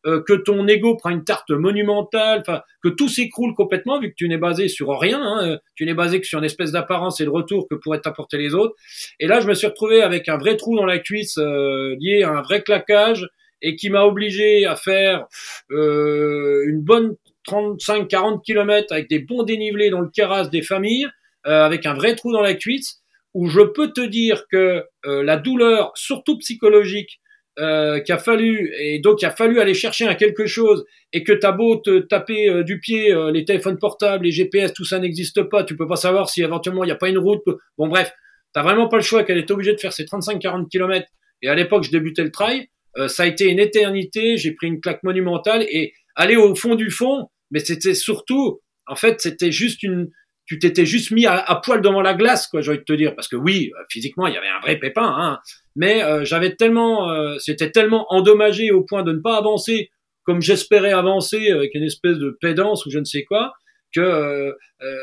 euh, que ton ego prend une tarte monumentale, que tout s'écroule complètement vu que tu n'es basé sur rien, hein, tu n'es basé que sur une espèce d'apparence et le retour que pourraient t'apporter les autres. Et là, je me suis retrouvé avec un vrai trou dans la cuisse euh, lié à un vrai claquage et qui m'a obligé à faire une bonne 35-40 km avec des bons dénivelés dans le terrasse des familles euh, avec un vrai trou dans la cuisse, où je peux te dire que euh, la douleur, surtout psychologique, euh, qu'il a fallu et donc il a fallu aller chercher un quelque chose et que t'as beau te taper euh, du pied les téléphones portables, les GPS, tout ça n'existe pas, tu peux pas savoir si éventuellement il n'y a pas une route. Bon bref, t'as vraiment pas le choix qu'elle est obligée de faire ses 35-40 km. Et à l'époque, je débutais le trail, ça a été une éternité. J'ai pris une claque monumentale et aller au fond du fond, mais c'était surtout, en fait, c'était juste une tu t'étais juste mis à, poil devant la glace, quoi, j'ai envie de te dire, parce que oui, euh, physiquement, il y avait un vrai pépin, hein, mais euh, j'avais tellement, euh, c'était tellement endommagé au point de ne pas avancer comme j'espérais avancer avec une espèce de pédance ou je ne sais quoi, que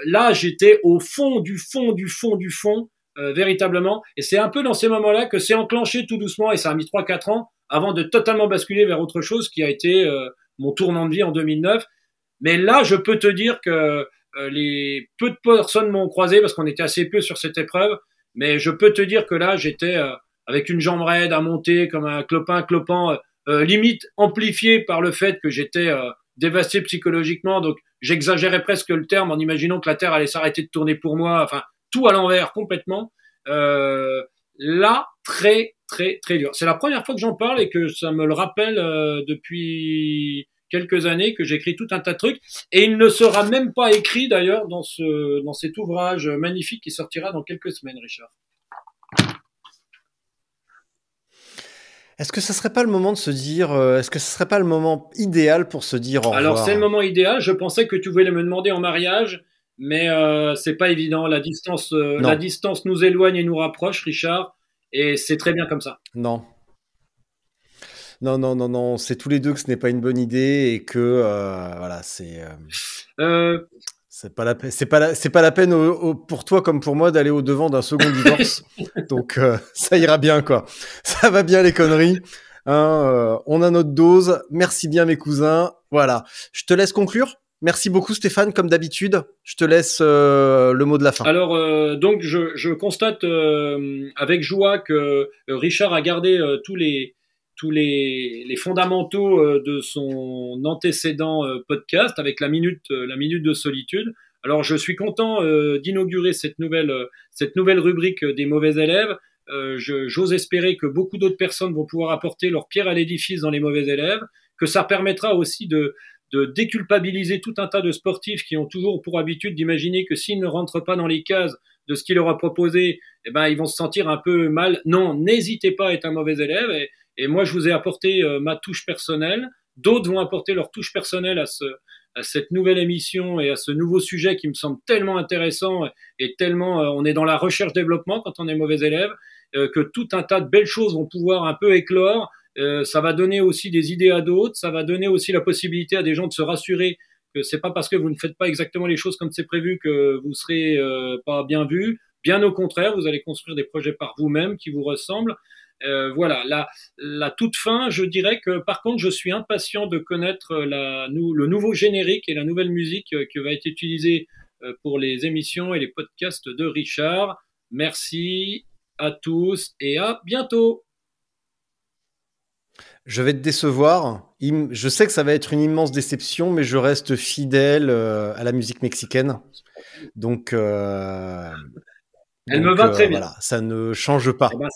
là, j'étais au fond du fond du fond du fond, véritablement, et c'est un peu dans ces moments-là que c'est enclenché tout doucement, et ça a mis 3-4 ans avant de totalement basculer vers autre chose qui a été mon tournant de vie en 2009. Mais là, je peux te dire que euh, les peu de personnes m'ont croisé parce qu'on était assez peu sur cette épreuve, mais je peux te dire que là, j'étais euh, avec une jambe raide à monter comme un clopin clopin, euh, limite amplifié par le fait que j'étais dévasté psychologiquement. Donc, j'exagérais presque le terme en imaginant que la Terre allait s'arrêter de tourner pour moi. Enfin, tout à l'envers complètement. là, très, très, très dur. C'est la première fois que j'en parle et que ça me le rappelle depuis quelques années que j'écris tout un tas de trucs et il ne sera même pas écrit d'ailleurs dans ce dans cet ouvrage magnifique qui sortira dans quelques semaines, Richard. Est-ce que ce serait pas le moment de se dire, euh, est-ce que ce serait pas le moment idéal pour se dire au revoir Alors c'est le moment idéal. Je pensais que tu voulais me demander en mariage, mais euh, c'est pas évident. La distance, euh, la distance nous éloigne et nous rapproche, Richard, et c'est très bien comme ça. Non, non, non, non, non, c'est tous les deux que ce n'est pas une bonne idée et que euh, voilà, c'est. Euh, euh... C'est pas la peine. C'est pas la, c'est pas la peine pour toi comme pour moi d'aller au devant d'un second divorce. Donc euh, ça ira bien quoi. Ça va bien les conneries. Hein, on a notre dose. Merci bien mes cousins. Voilà. Je te laisse conclure. Merci beaucoup Stéphane, comme d'habitude. Je te laisse le mot de la fin. Alors, donc, je, je constate avec joie que Richard a gardé tous les, tous les, les fondamentaux euh, de son antécédent euh, podcast avec la minute, euh, la minute de solitude. Alors je suis content d'inaugurer cette nouvelle, cette nouvelle rubrique des mauvais élèves. J'ose espérer que beaucoup d'autres personnes vont pouvoir apporter leur pierre à l'édifice dans les mauvais élèves, que ça permettra aussi de, de déculpabiliser tout un tas de sportifs qui ont toujours pour habitude d'imaginer que s'ils ne rentrent pas dans les cases de ce qu'il leur a proposé, eh ben, ils vont se sentir un peu mal. Non, n'hésitez pas à être un mauvais élève. Et, et moi, je vous ai apporté euh, ma touche personnelle. D'autres vont apporter leur touche personnelle à, ce, à cette nouvelle émission et à ce nouveau sujet qui me semble tellement intéressant et tellement euh, on est dans la recherche-développement quand on est mauvais élève, euh, que tout un tas de belles choses vont pouvoir un peu éclore. ça va donner aussi des idées à d'autres. Ça va donner aussi la possibilité à des gens de se rassurer que c'est pas parce que vous ne faites pas exactement les choses comme c'est prévu que vous serez pas bien vu. Bien au contraire, vous allez construire des projets par vous-même qui vous ressemblent. Euh, voilà, la, la toute fin, je dirais que par contre, je suis impatient de connaître la, le nouveau générique et la nouvelle musique euh, qui va être utilisée euh, pour les émissions et les podcasts de Richard. Merci à tous et à bientôt. Je vais te décevoir. Je sais que ça va être une immense déception, mais je reste fidèle à la musique mexicaine. Donc, elle me va très bien. Voilà, ça ne change pas. Eh ben,